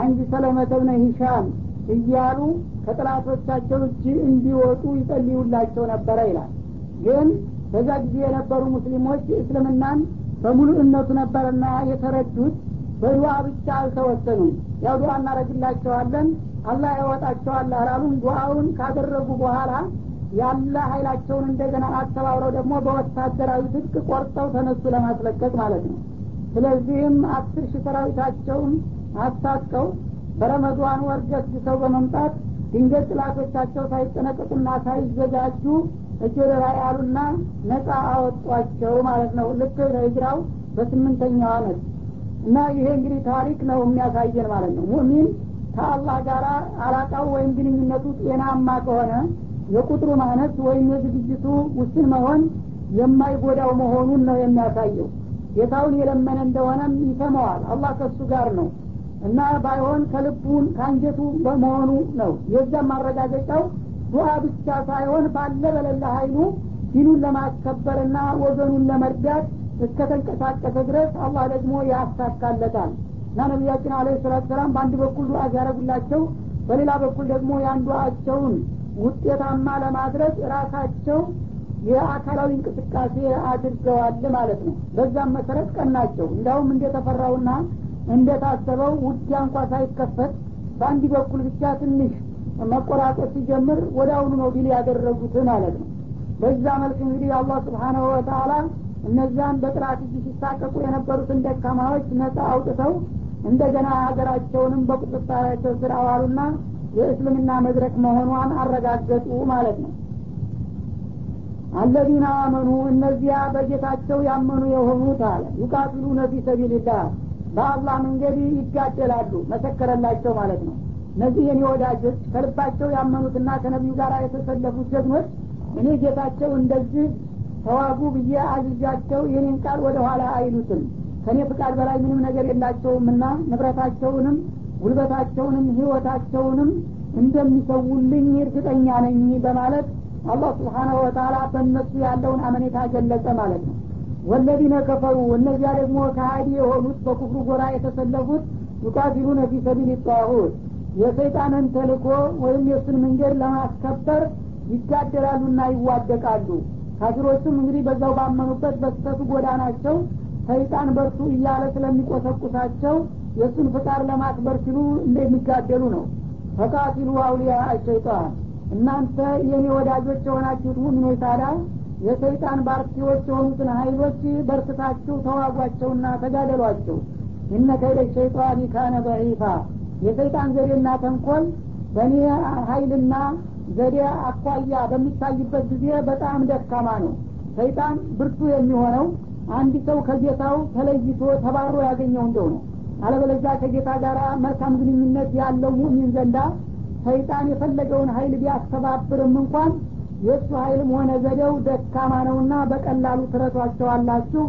አንጅ ሰለመተ ብነ ሂሻም እያሉ ከጥላቶቻቸው እጅ እንዲወጡ ይጸልዩላቸው ነበረ ይላል። ግን በዛ ጊዜ የነበሩ ሙስሊሞች እስልምናን በሙሉእነቱ ነበርና የተረዱት በዱዓ ብቻ አልተወሰኑም። ያው ዱዓ እናደረግላቸዋለን አላህ ያወጣቸዋል አላሉም። ዱዓውን ካደረጉ በኋላ ያለ ሀይላቸውን እንደገና አስተባብረው ደግሞ በወታደራዊ ትጥቅ ቆርጠው ተነሱ ለማስለቀቅ ማለት ነው ስለዚህም አስር ሺህ ሰራዊታቸውን አስታጥቀው በረመዷን ወር ገስግሰው በመምጣት ድንገት ጥላቶቻቸው ሳይጠነቀቁና ሳይዘጋጁ እጅ ወደ ላይ አሉና ነጻ አወጧቸው ማለት ነው። ልክ ለሂጅራው በስምንተኛው አመት እና ይሄ እንግዲህ ታሪክ ነው የሚያሳየን ማለት ነው። ሙእሚን ከአላህ ጋር አላቃው ወይም ግንኙነቱ ጤናማ ከሆነ የቁጥሩ ማነስ ወይም የዝግጅቱ ውስን መሆን የማይጎዳው መሆኑን ነው የሚያሳየው ጌታውን የለመነ እንደሆነም ይሰማዋል። አላህ ከሱ ጋር ነው እና ባይሆን ከልቡን ከአንጀቱ በመሆኑ ነው። የዛም ማረጋገጫው ዱዓ ብቻ ሳይሆን ባለ በሌለ ሀይሉ ዲኑን ለማስከበርና ወገኑን ለመርዳት እስከተንቀሳቀሰ ድረስ አላህ ደግሞ ያሳካለታል። እና ነቢያችን አለ ሰላት ሰላም በአንድ በኩል ዱዓ ሲያደረጉላቸው በሌላ በኩል ደግሞ ያን ውጤታማ ለማድረግ ራሳቸው የአካላዊ እንቅስቃሴ አድርገዋል ማለት ነው። በዛም መሰረት ቀናቸው። እንዲያውም እንደተፈራውና እንደታሰበው ውጊያ እንኳ ሳይከፈት በአንድ በኩል ብቻ ትንሽ መቆራጠት ሲጀምር ወደ አሁኑ ነው ዲል ያደረጉት ማለት ነው። በዛ መልክ እንግዲህ አላህ ስብሓናሁ ወተአላ እነዚያን በጥላት እጅ ሲሳቀቁ የነበሩትን ደካማዎች ነጻ አውጥተው እንደገና ሀገራቸውንም በቁጥጥራቸው ስር አዋሉና የእስልምና መድረክ መሆኗን አረጋገጡ ማለት ነው አለዚነ አመኑ እነዚያ በጌታቸው ያመኑ የሆኑት አለ። ዩቃትሉነ ፊ ሰቢልላህ በአላህ መንገድ ይጋደላሉ መሰከረላቸው ማለት ነው። እነዚህ የኔ ወዳጆች ከልባቸው ያመኑትና ከነቢዩ ጋር የተሰለፉት ጀግኖች እኔ ጌታቸው እንደዚህ ተዋጉ ብዬ አዝዣቸው የኔን ቃል ወደ ኋላ አይሉትም። ከእኔ ፍቃድ በላይ ምንም ነገር የላቸውምና ንብረታቸውንም ጉልበታቸውንም ህይወታቸውንም እንደሚሰውልኝ እርግጠኛ ነኝ በማለት አላህ ስብሓናሁ ወተላ በእነሱ ያለውን አመኔታ ገለጸ ማለት ነው። ወለዚነ ከፈሩ እነዚያ ደግሞ ከሀዲ የሆኑት በኩፍሩ ጎራ የተሰለፉት ዩቃቲሉነ ፊ ሰቢል ጣሁት። የሰይጣንን ተልኮ ወይም የእሱን መንገድ ለማስከበር ይጋደላሉና ይዋደቃሉ። ካፊሮቹም እንግዲህ በዛው ባመኑበት በስተቱ ጎዳናቸው ሰይጣን በርቱ እያለ ስለሚቆሰቁሳቸው የእሱን ፍቃድ ለማክበር ሲሉ እንደሚጋደሉ ነው። ፈቃቲሉ አውሊያ አሸይጣን እናንተ የኔ ወዳጆች የሆናችሁት ሙሚኖች ታዲያ የሰይጣን ባርቲዎች የሆኑትን ሀይሎች በርትታችሁ ተዋጓቸውና ተጋደሏቸው። እነ ከይደ ሸይጣን ካነ በዒፋ የሰይጣን ዘዴና ተንኮል በእኔ ሀይልና ዘዴ አኳያ በሚታይበት ጊዜ በጣም ደካማ ነው። ሰይጣን ብርቱ የሚሆነው አንድ ሰው ከጌታው ተለይቶ ተባሮ ያገኘው እንደው ነው። አለበለዚያ ከጌታ ጋር መልካም ግንኙነት ያለው ሙእሚን ዘንዳ ሰይጣን የፈለገውን ሀይል ቢያስተባብርም እንኳን የእሱ ሀይልም ሆነ ዘዴው ደካማ ነውና በቀላሉ ትረቷቸዋላችሁ።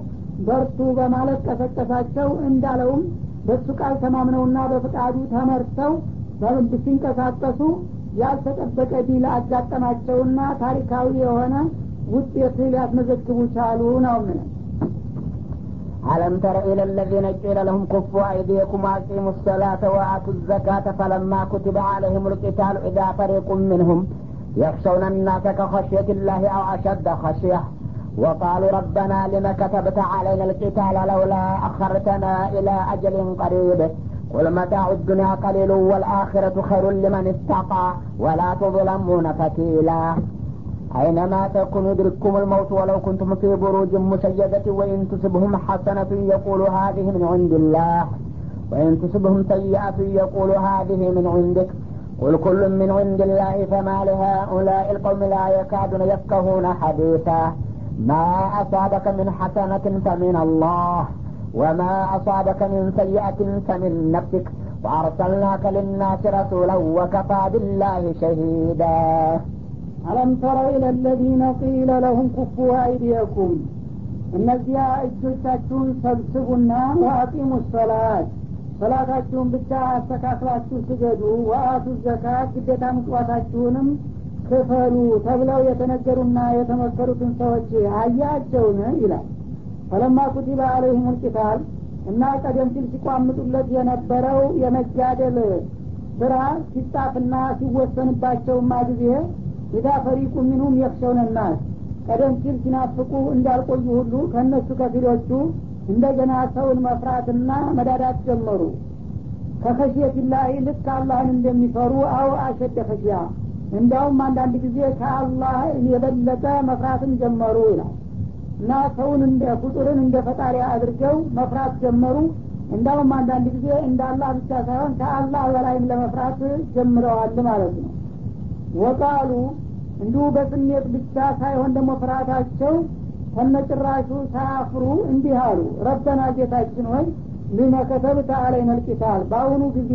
በርቱ በማለት ቀሰቀሳቸው። እንዳለውም በእሱ ቃል ተማምነውና በፍቃዱ ተመርተው በልብ ሲንቀሳቀሱ ያልተጠበቀ ዲል አጋጠማቸውና ታሪካዊ የሆነ ውጤት ሊያስመዘግቡ ቻሉ ነው ምን ألم تر إلى الذين قيل لهم كفوا أيديكم وأقيموا الصلاة وآتوا الزكاة فلما كتب عليهم القتال إذا فريق منهم يخشون الناس كخشية الله أو أشد خشية وقالوا ربنا لم كتبت علينا القتال لولا أخرتنا إلى أجل قريب قل متاع الدنيا قليل والآخرة خير لمن اتقى ولا تظلمون فتيلا أينما تكونوا يدرككم الموت ولو كنتم في بروج مسيدة وإن تصبهم حسنة يقول هذه من عند الله. وإن تصبهم سيئة يقول هذه من عندك. قل كل من عند الله فما لهؤلاء القوم لا يكادون يفقهون حديثا. ما أصابك من حسنة فمن الله. وما أصابك من سيئة فمن نفسك. وأرسلناك للناس رسولا وكفى بالله شهيدا. አለም ተረ ኢለለዚነ ቂለ ለሁም ኩፉ አይዲየኩም እነዚያ እጆቻችሁን ሰብስቡና ወአቂሙ ሰላት። ሰላታችሁን ብቻ አስተካክላችሁ ስገዱ። ወአቱ ዘካት ግዴታ ምጽዋታችሁንም ክፈሉ ተብለው የተነገሩና የተመከሩትን ሰዎች አያቸውን? ይላል። ፈለማ ኩቲበ አለይህም ልቂታል። እና ቀደም ሲል ሲቋምጡለት የነበረው የመጋደል ስራ ሲጣፍና ሲወሰንባቸውማ ጊዜ ኢዛ ፈሪቁ ሚንሁም የክሸውነ ናስ ቀደም ሲል ሲናፍቁ እንዳልቆዩ ሁሉ ከእነሱ ከፊሎቹ እንደገና ሰውን መፍራትና መዳዳት ጀመሩ። ከከሽየት ላይ ልክ አላህን እንደሚፈሩ አው አሸደ ከሽያ እንዲያውም አንዳንድ ጊዜ ከአላህ የበለጠ መፍራትን ጀመሩ ይላል። እና ሰውን እንደ ፍጡርን እንደ ፈጣሪ አድርገው መፍራት ጀመሩ። እንዳውም አንዳንድ ጊዜ እንደ አላህ ብቻ ሳይሆን ከአላህ በላይም ለመፍራት ጀምረዋል ማለት ነው ወቃሉ እንዲሁ በስሜት ብቻ ሳይሆን ደግሞ ፍርሃታቸው ከነጭራሹ ሳያፍሩ እንዲህ አሉ። ረበና ጌታችን ሆይ ሊመ ከተብተ አለይነ ልቂታል በአሁኑ ጊዜ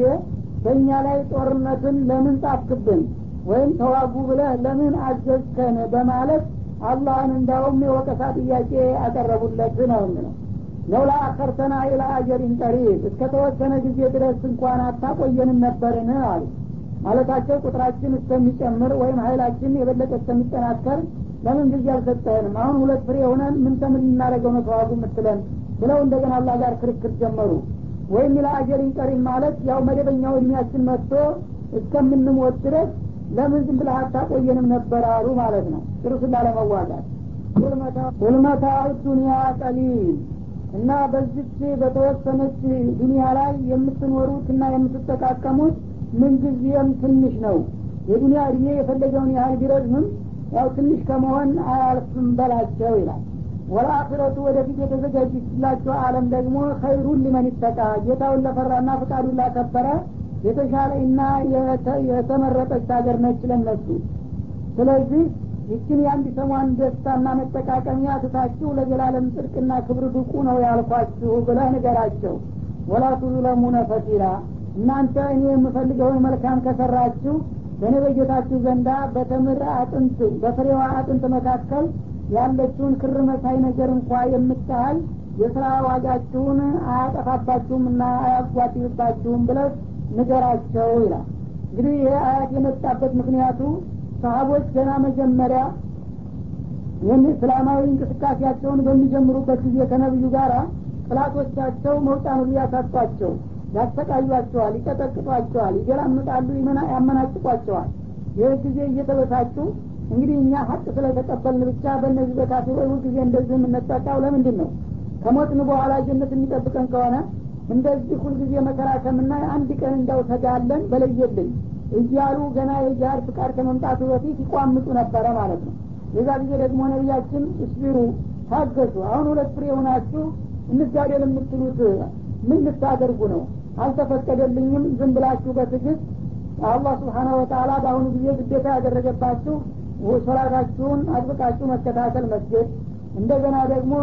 በእኛ ላይ ጦርነትን ለምን ጻፍክብን? ወይም ተዋጉ ብለህ ለምን አዘዝከን? በማለት አላህን እንዳውም የወቀሳ ጥያቄ ያቀረቡለት ነው የሚለው። ለውላ አከርተና ኢላ አጀሪን ቀሪብ። እስከ ተወሰነ ጊዜ ድረስ እንኳን አታቆየንም ነበርን አሉ ማለታቸው ቁጥራችን እስከሚጨምር ወይም ሀይላችን የበለጠ እስከሚጠናከር ለምን ጊዜ አልሰጠህንም አሁን ሁለት ፍሬ ሆነን ምን ተምን ልናደረገው ነው ተዋጉ ምትለን ብለው እንደገና አላህ ጋር ክርክር ጀመሩ። ወይም ኢላ አጀሪን ቀሪብ ማለት ያው መደበኛው እድሜያችን መጥቶ እስከምንሞት ድረስ ለምን ዝም ብለህ አታቆየንም ነበር አሉ ማለት ነው። ጥሩስን ላለመዋጋት ቁልመታ ዱኒያ ቀሊል እና በዚች በተወሰነች ዱኒያ ላይ የምትኖሩት እና የምትጠቃቀሙት ምንጊዜም ትንሽ ነው። የዱኒያ እድሜ የፈለገውን ያህል ቢረዝምም ያው ትንሽ ከመሆን አያልፍም በላቸው ይላል። ወለአክረቱ ወደፊት የተዘጋጀችላቸው አለም ደግሞ ኸይሩን ሊመን ይተቃ ጌታውን ለፈራና ፍቃዱን ላከበረ የተሻለና የተመረጠች ሀገር ነች ለነሱ። ስለዚህ ይችን የአንድ ሰሟን ደስታና መጠቃቀሚያ ትታችሁ ለዘላለም ጽድቅና ክብር ብቁ ነው ያልኳችሁ ብለህ ንገራቸው። ወላ ቱዝለሙነ ፈቲላ እናንተ እኔ የምፈልገውን መልካም ከሰራችሁ በእኔ በጌታችሁ ዘንዳ በተምር አጥንት በፍሬዋ አጥንት መካከል ያለችውን ክር መሳይ ነገር እንኳ የምታህል የስራ ዋጋችሁን አያጠፋባችሁም እና አያጓድልባችሁም ብለህ ንገራቸው ይላል። እንግዲህ ይህ አያት የመጣበት ምክንያቱ ሰሀቦች ገና መጀመሪያ ይህን እስላማዊ እንቅስቃሴያቸውን በሚጀምሩበት ጊዜ ከነብዩ ጋር ጥላቶቻቸው መውጫ ነው ያሳጧቸው ያሰቃዩቸዋል ይቀጠቅጧቸዋል ይገላምጣሉ ያመናጭቋቸዋል። ይህ ጊዜ እየተበሳጩ እንግዲህ እኛ ሀቅ ስለተቀበልን ብቻ በእነዚህ በካፊሮች ሁልጊዜ እንደዚህ የምንጠቃው ለምንድን ነው? ከሞትን በኋላ ጀነት የሚጠብቀን ከሆነ እንደዚህ ሁልጊዜ መከራ ከምናይ አንድ ቀን እንዳው ተጋለን በለየልን እያሉ ገና የጃሃድ ፍቃድ ከመምጣቱ በፊት ይቋምጡ ነበረ ማለት ነው። የዛ ጊዜ ደግሞ ነቢያችን እስቢሩ ታገሱ አሁን ሁለት ፍሬ የሆናችሁ እንጋደል የምትሉት ምን ልታደርጉ ነው አልተፈቀደልኝም ዝም ብላችሁ በትግስት አላህ ስብሓነ ወተላ በአሁኑ ጊዜ ግዴታ ያደረገባችሁ ሶላታችሁን አጥብቃችሁ መከታተል መስገድ እንደገና ደግሞ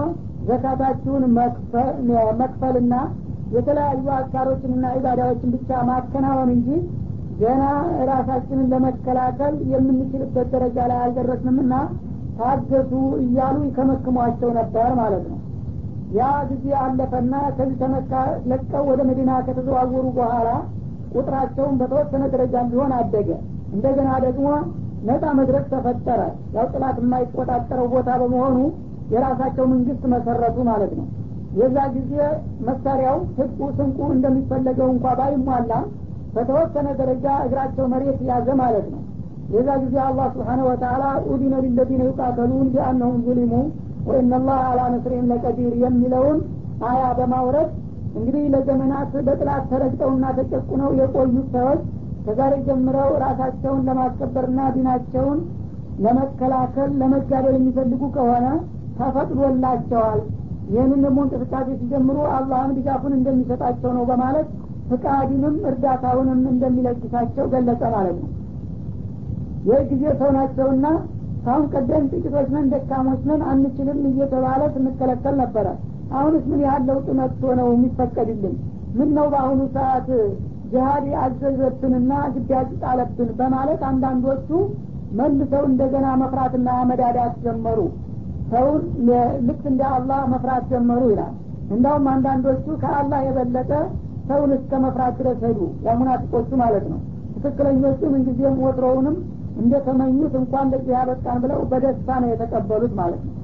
ዘካታችሁን መክፈልና የተለያዩ አስካሮችንና ኢባዳዎችን ብቻ ማከናወን እንጂ ገና ራሳችንን ለመከላከል የምንችልበት ደረጃ ላይ አልደረስንምና ታገሱ እያሉ ይከመክሟቸው ነበር ማለት ነው ያ ጊዜ አለፈና ከዚህ ተመካ ለቀው ወደ መዲና ከተዘዋወሩ በኋላ ቁጥራቸውን በተወሰነ ደረጃ ቢሆን አደገ። እንደገና ደግሞ ነጻ መድረክ ተፈጠረ። ያው ጥላት የማይቆጣጠረው ቦታ በመሆኑ የራሳቸው መንግስት መሰረቱ ማለት ነው። የዛ ጊዜ መሳሪያው ህቁ ስንቁ እንደሚፈለገው እንኳ ባይሟላም በተወሰነ ደረጃ እግራቸው መሬት ያዘ ማለት ነው። የዛ ጊዜ አላህ ስብሓነ ወተላ ኡዲነ ሊለዚነ ዩቃተሉን ቢአነሁም ዙሊሙ ወኢነላህ አላ ነስሪህም ለቀዲር የሚለውን አያ በማውረድ እንግዲህ ለዘመናት በጥላት ተረግጠውና ተጨቁነው የቆዩት ሰዎች ከዛሬ ጀምረው ራሳቸውን ለማስከበርና ዲናቸውን ለመከላከል ለመጋደል የሚፈልጉ ከሆነ ተፈቅዶላቸዋል። ይህንን ደግሞ እንቅስቃሴ ሲጀምሩ አላህም ድጋፉን እንደሚሰጣቸው ነው በማለት ፍቃድንም እርዳታውንም እንደሚለግሳቸው ገለጸ ማለት ነው። ይህ ጊዜ ሰው ናቸውና ካሁን ቀደም ጥቂቶች ነን ደካሞች ነን አንችልም እየተባለ ስንከለከል ነበረ። አሁንስ ምን ያህል ለውጥ መጥቶ ነው የሚፈቀድልን? ምን ነው በአሁኑ ሰዓት ጅሀድ አዘዘብንና ግዳጅ ጣለብን በማለት አንዳንዶቹ መልሰው እንደገና መፍራትና መዳዳት ጀመሩ ሰውን ልክ እንደ አላህ መፍራት ጀመሩ ይላል። እንዳውም አንዳንዶቹ ከአላህ የበለጠ ሰውን እስከ መፍራት ድረስ ሄዱ። ያሙናፊቆቹ ማለት ነው። ትክክለኞቹ ምንጊዜም ወትሮውንም እንደተመኙት እንኳን ለዚህ ያበቃን ብለው በደስታ ነው የተቀበሉት ማለት ነው።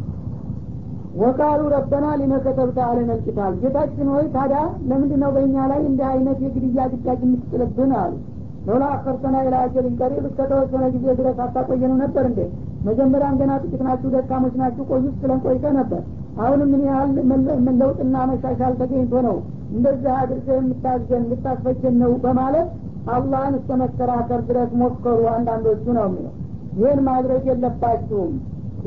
ወቃሉ ረበና ሊመ ከተብተ አለነ ልቂታል ጌታችን ሆይ ታዲያ ለምንድን ነው በእኛ ላይ እንዲህ አይነት የግድያ ግዳጅ የምትጥልብን አሉ? ለውላ አከርተና ኢላ ቀሪብ። እስከተወሰነ ጊዜ ድረስ አታቆየነው ነበር እንዴ? መጀመሪያም ገና ጥቂት ናችሁ ደካሞች ናችሁ ቆዩ ስለን ቆይተ ነበር። አሁንም ምን ያህል መለውጥና መሻሻል ተገኝቶ ነው እንደዚህ አድርገ የምታዘን የምታስፈጀን ነው በማለት አላህን እስከ መከራከር ድረስ ሞከሩ። አንዳንዶቹ ነው የሚለው። ይህን ማድረግ የለባችሁም።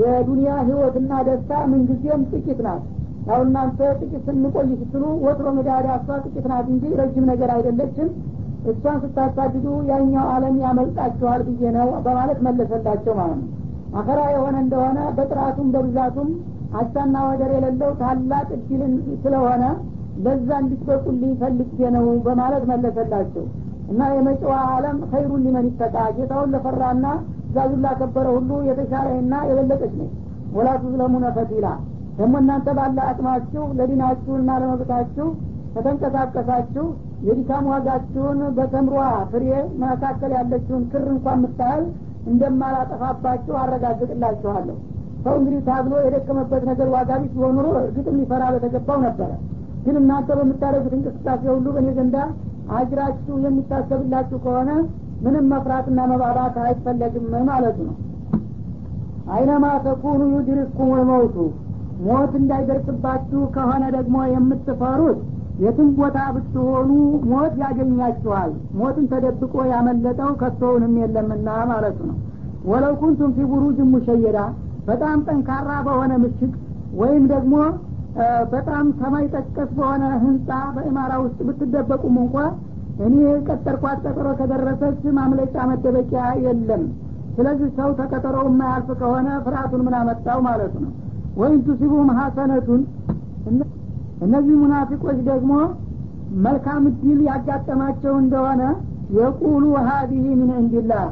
የዱንያ ህይወትና ደስታ ምንጊዜም ጥቂት ናት። ያው እናንተ ጥቂት ስንቆይ ስትሉ ወትሮ መዳዳ እሷ ጥቂት ናት እንጂ ረጅም ነገር አይደለችም። እሷን ስታሳድዱ ያኛው አለም ያመልጣችኋል ብዬ ነው በማለት መለሰላቸው ማለት ነው። አኸራ የሆነ እንደሆነ በጥራቱም በብዛቱም አቻና ወደር የሌለው ታላቅ እድልን ስለሆነ በዛ እንዲትበቁልኝ ፈልጌ ነው በማለት መለሰላቸው እና የመጪዋ አለም ኸይሩን ሊመን ይተቃ ጌታውን ለፈራና ትእዛዙን ላከበረ ሁሉ የተሻለና የበለጠች ነች። ወላ ቱዝለሙነ ፈቲላ ደግሞ እናንተ ባለ አቅማችሁ ለዲናችሁና ለመብታችሁ ከተንቀሳቀሳችሁ የድካም ዋጋችሁን በተምሯ ፍሬ መካከል ያለችውን ክር እንኳን የምታህል እንደማላጠፋባችሁ አረጋግጥላችኋለሁ። ሰው እንግዲህ ታግሎ የደከመበት ነገር ዋጋ ቢስ ቢሆን እርግጥም ሊፈራ በተገባው ነበረ። ግን እናንተ በምታደርጉት እንቅስቃሴ ሁሉ በእኔ ዘንዳ አጅራችሁ የሚታሰብላችሁ ከሆነ ምንም መፍራትና መባባት አይፈለግም ማለቱ ነው። አይነማ ተኩኑ ዩድሪኩም ልመውቱ ሞት እንዳይደርስባችሁ ከሆነ ደግሞ የምትፈሩት የትም ቦታ ብትሆኑ ሞት ያገኛችኋል። ሞትን ተደብቆ ያመለጠው ከቶውንም የለምና ማለቱ ነው። ወለው ኩንቱም ፊ ቡሩጅ ሙሸየዳ በጣም ጠንካራ በሆነ ምሽግ ወይም ደግሞ በጣም ሰማይ ጠቀስ በሆነ ህንጻ በኢማራ ውስጥ ብትደበቁም እንኳ እኔ ቀጠርኳት ቀጠሮ ከደረሰች ማምለጫ መደበቂያ የለም። ስለዚህ ሰው ተቀጠሮው የማያልፍ ከሆነ ፍርሃቱን ምን አመጣው ማለት ነው? ወይም ቱሲቡም ሀሰነቱን እነዚህ ሙናፊቆች ደግሞ መልካም እድል ያጋጠማቸው እንደሆነ የቁሉ ሀዲህ ምን እንዲላህ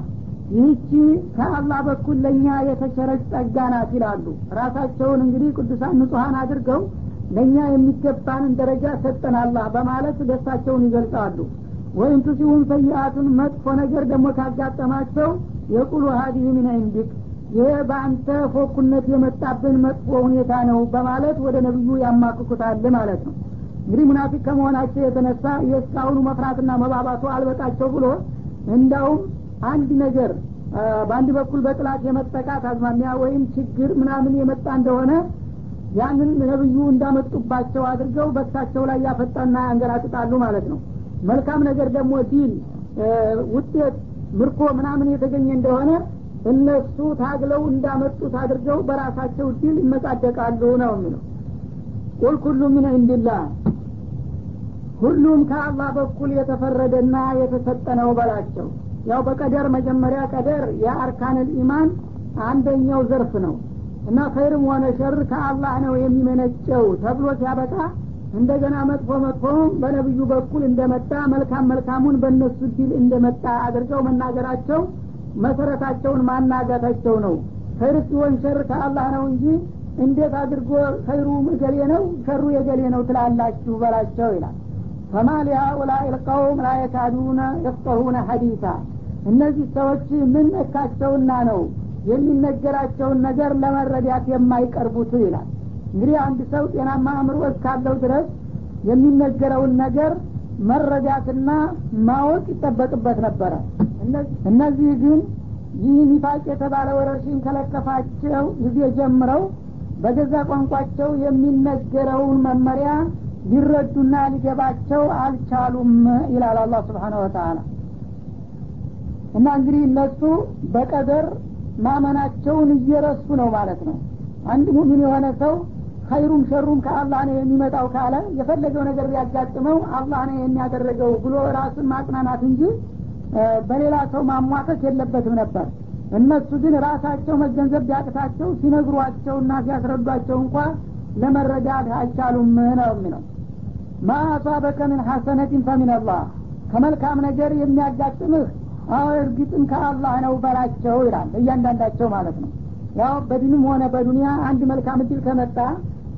ይህቺ ከአላህ በኩል ለእኛ የተቸረች ጸጋ ናት ይላሉ። ራሳቸውን እንግዲህ ቅዱሳን ንጹሀን አድርገው ለእኛ የሚገባንን ደረጃ ሰጠን አላህ በማለት ደስታቸውን ይገልጻሉ። ወይም ቱሲቡም ሰይአቱን መጥፎ ነገር ደግሞ ካጋጠማቸው የቁሉ ሀዲህ ምን እንዲክ ይህ በአንተ ፎኩነት የመጣብን መጥፎ ሁኔታ ነው በማለት ወደ ነቢዩ ያማክኩታል ማለት ነው። እንግዲህ ሙናፊቅ ከመሆናቸው የተነሳ የእስካሁኑ መፍራትና መባባቱ አልበቃቸው ብሎ እንዳውም አንድ ነገር በአንድ በኩል በጥላት የመጠቃት አዝማሚያ ወይም ችግር ምናምን የመጣ እንደሆነ ያንን ነብዩ እንዳመጡባቸው አድርገው በሳቸው ላይ ያፈጣና ያንገራጥጣሉ ማለት ነው። መልካም ነገር ደግሞ ድል ውጤት ምርኮ ምናምን የተገኘ እንደሆነ እነሱ ታግለው እንዳመጡት አድርገው በራሳቸው ድል ይመጻደቃሉ ነው የሚለው። قل كل من عند الله ሁሉም ከአላህ በኩል የተፈረደና የተሰጠ ነው በላቸው ያው በቀደር መጀመሪያ ቀደር የ أركان الإيمان አንደኛው ዘርፍ ነው። እና ኸይርም ሆነ شر ከአላህ ነው የሚመነጨው ተብሎ ሲያበቃ እንደገና መጥፎ መጥፎም በነብዩ በኩል እንደመጣ መልካም መልካሙን በእነሱ ድል እንደመጣ አድርገው መናገራቸው መሰረታቸውን ማናጋታቸው ነው። ኸይር ሲሆን ሸር ከአላህ ነው እንጂ እንዴት አድርጎ ኸይሩ እገሌ ነው ሸሩ የገሌ ነው ትላላችሁ በላቸው ይላል። ፈማ ሊሃኡላኢ ልቀውም ላ የካዱነ የፍቀሁነ ሐዲሳ እነዚህ ሰዎች ምን ነካቸውና ነው የሚነገራቸውን ነገር ለመረዳት የማይቀርቡት ይላል። እንግዲህ አንድ ሰው ጤናማ አእምሮ እስካለው ድረስ የሚነገረውን ነገር መረዳትና ማወቅ ይጠበቅበት ነበረ። እነዚህ ግን ይህ ኒፋቅ የተባለ ወረርሽኝ ከለከፋቸው ጊዜ ጀምረው በገዛ ቋንቋቸው የሚነገረውን መመሪያ ሊረዱና ሊገባቸው አልቻሉም ይላል አላህ ስብሓን ወተላ እና እንግዲህ እነሱ በቀደር ማመናቸውን እየረሱ ነው ማለት ነው። አንድ ሙሚን የሆነ ሰው ኸይሩም ሸሩም ከአላህ ነው የሚመጣው ካለ የፈለገው ነገር ቢያጋጥመው አላህ ነው የሚያደረገው ብሎ ራሱን ማጽናናት እንጂ በሌላ ሰው ማሟከት የለበትም ነበር። እነሱ ግን ራሳቸው መገንዘብ ቢያቅታቸው ሲነግሯቸውና ሲያስረዷቸው እንኳ ለመረዳት አይቻሉም ነው የሚለው። ማ አሳበከ ምን ሐሰነትን ፈሚንላህ ከመልካም ነገር የሚያጋጥምህ እርግጥም ከአላህ ነው በላቸው ይላል። እያንዳንዳቸው ማለት ነው። ያው በዲንም ሆነ በዱንያ አንድ መልካም እድል ከመጣ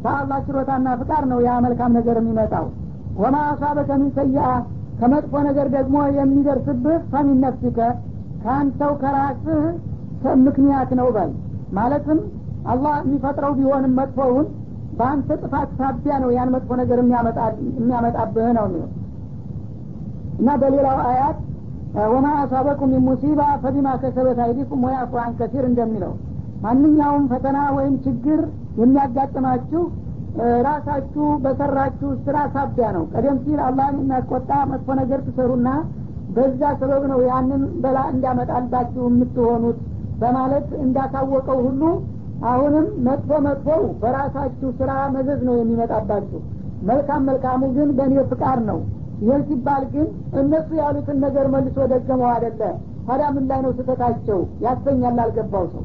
በአላህ ችሮታና ፍቃድ ነው ያ መልካም ነገር የሚመጣው። ወማ አሳበከ ሰይአ ከመጥፎ ነገር ደግሞ የሚደርስብህ ፈሚን ከአንተው ከራስህ ምክንያት ነው በል። ማለትም አላህ የሚፈጥረው ቢሆንም መጥፎውን በአንተ ጥፋት ሳቢያ ነው ያን መጥፎ ነገር የሚያመጣብህ ነው የሚለው። እና በሌላው አያት ወማ አሳበኩም ሙሲባ ፈቢማ ከሰበት አይዲኩም ወያፉ አን ከሲር እንደሚለው ማንኛውም ፈተና ወይም ችግር የሚያጋጥማችሁ ራሳችሁ በሰራችሁ ስራ ሳቢያ ነው። ቀደም ሲል አላህን የሚያስቆጣ መጥፎ ነገር ትሰሩና በዛ ሰበብ ነው ያንን በላ እንዲያመጣልባችሁ የምትሆኑት በማለት እንዳታወቀው ሁሉ አሁንም መጥፎ መጥፎው በራሳችሁ ስራ መዘዝ ነው የሚመጣባችሁ። መልካም መልካሙ ግን በእኔ ፍቃድ ነው ይህን ሲባል ግን እነሱ ያሉትን ነገር መልሶ ደገመው አደለ ታዲያ ምን ላይ ነው ስህተታቸው? ያሰኛል አልገባው ሰው።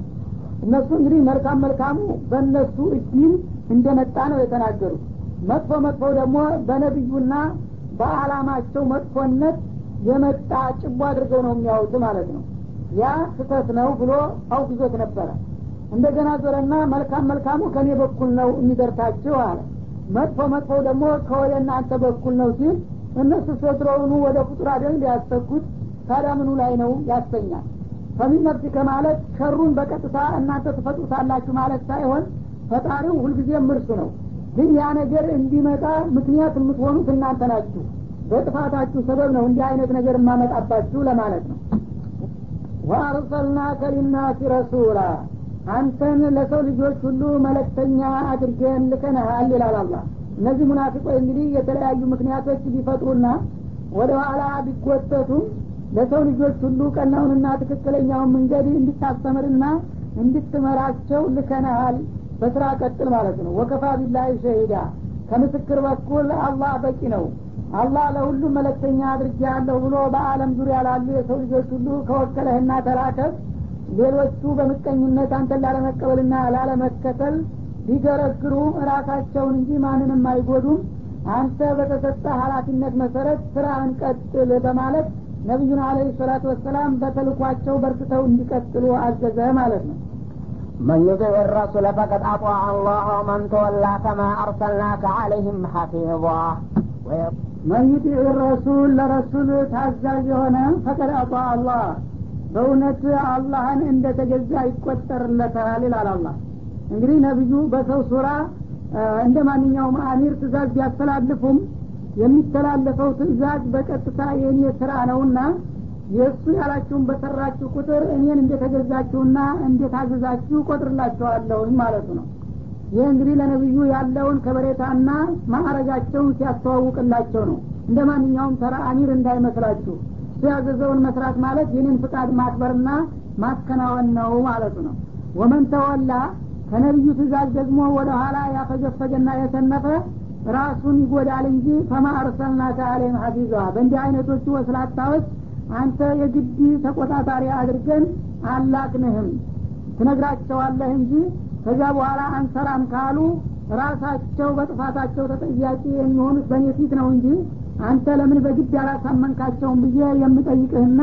እነሱ እንግዲህ መልካም መልካሙ በእነሱ እድል እንደመጣ ነው የተናገሩት። መጥፎ መጥፎው ደግሞ በነቢዩና በአላማቸው መጥፎነት የመጣ ጭቦ አድርገው ነው የሚያዩት ማለት ነው። ያ ስህተት ነው ብሎ አውግዞት ነበረ። እንደገና ዞረና መልካም መልካሙ ከኔ በኩል ነው የሚደርሳችሁ አለ። መጥፎ መጥፎው ደግሞ ከወደ እናንተ በኩል ነው ሲል እነሱ ሶትሮውኑ ወደ ፍጡር አደል ያሰኩት ታዲያ ምኑ ላይ ነው? ያሰኛል። ከሚን ነፍሲከ ማለት ሸሩን በቀጥታ እናንተ ትፈጥሩታላችሁ ማለት ሳይሆን ፈጣሪው ሁልጊዜም እርሱ ነው። ግን ያ ነገር እንዲመጣ ምክንያት የምትሆኑት እናንተ ናችሁ። በጥፋታችሁ ሰበብ ነው እንዲህ አይነት ነገር የማመጣባችሁ ለማለት ነው። ወአርሰልናከ ሊናሲ ረሱላ አንተን ለሰው ልጆች ሁሉ መለክተኛ አድርገን ልከንሃል ይላል አላ እነዚህ ሙናፊቆች እንግዲህ የተለያዩ ምክንያቶች ቢፈጥሩና ወደ ኋላ ቢጎተቱም ለሰው ልጆች ሁሉ ቀናውንና ትክክለኛውን መንገድ እንድታስተምርና እንድትመራቸው ልከንሃል በስራ ቀጥል ማለት ነው። ወከፋ ቢላሂ ሸሂዳ። ከምስክር በኩል አላህ በቂ ነው። አላህ ለሁሉም መለክተኛ አድርጌያለሁ ብሎ በአለም ዙሪያ ላሉ የሰው ልጆች ሁሉ ከወከለህና ተላከብ ሌሎቹ በምቀኝነት አንተን ላለመቀበልና ላለመከተል ሊገረግሩ ራሳቸውን እንጂ ማንንም አይጎዱም አንተ በተሰጠ ሀላፊነት መሰረት ስራህን ቀጥል በማለት ነቢዩን አለህ ሰላቱ ወሰላም በተልኳቸው በርትተው እንዲቀጥሉ አዘዘ ማለት ነው من يطع الرسول فقد أطاع الله ومن تولى فما أرسلناك عليهم حفيظا መን ዩጢዕ ረሱል ለረሱል ታዛዥ የሆነ ፈቀድ አጣ አላህ በእውነት አላህን እንደ ተገዛ ይቆጠርለታል ይላል አላህ እንግዲህ ነቢዩ በሰው ሱራ እንደ ማንኛውም አሚር ትእዛዝ ቢያስተላልፉም የሚተላለፈው ትእዛዝ በቀጥታ የእኔ ስራ ነውና የእሱ ያላችሁን በሰራችሁ ቁጥር እኔን እንደተገዛችሁና እንደታዘዛችሁ ቆጥርላቸዋለሁኝ ማለቱ ነው። ይህ እንግዲህ ለነቢዩ ያለውን ከበሬታና ማዕረጋቸውን ሲያስተዋውቅላቸው ነው። እንደ ማንኛውም ተራ አሚር እንዳይመስላችሁ እሱ ያዘዘውን መስራት ማለት ይህንን ፍቃድ ማክበርና ማከናወን ነው ማለቱ ነው። ወመን ተወላ ከነቢዩ ትእዛዝ ደግሞ ወደ ኋላ ያፈገፈገና የሰነፈ ራሱን ይጎዳል እንጂ ፈማ አርሰልናከ አለይም በእንዲህ አይነቶቹ ወስላታዎች አንተ የግድ ተቆጣጣሪ አድርገን አላክንህም ትነግራቸዋለህ እንጂ ከዚያ በኋላ አንሰራም ካሉ ራሳቸው በጥፋታቸው ተጠያቂ የሚሆኑት በእኔ ፊት ነው እንጂ አንተ ለምን በግድ ያላሳመንካቸውን ብዬ የምጠይቅህና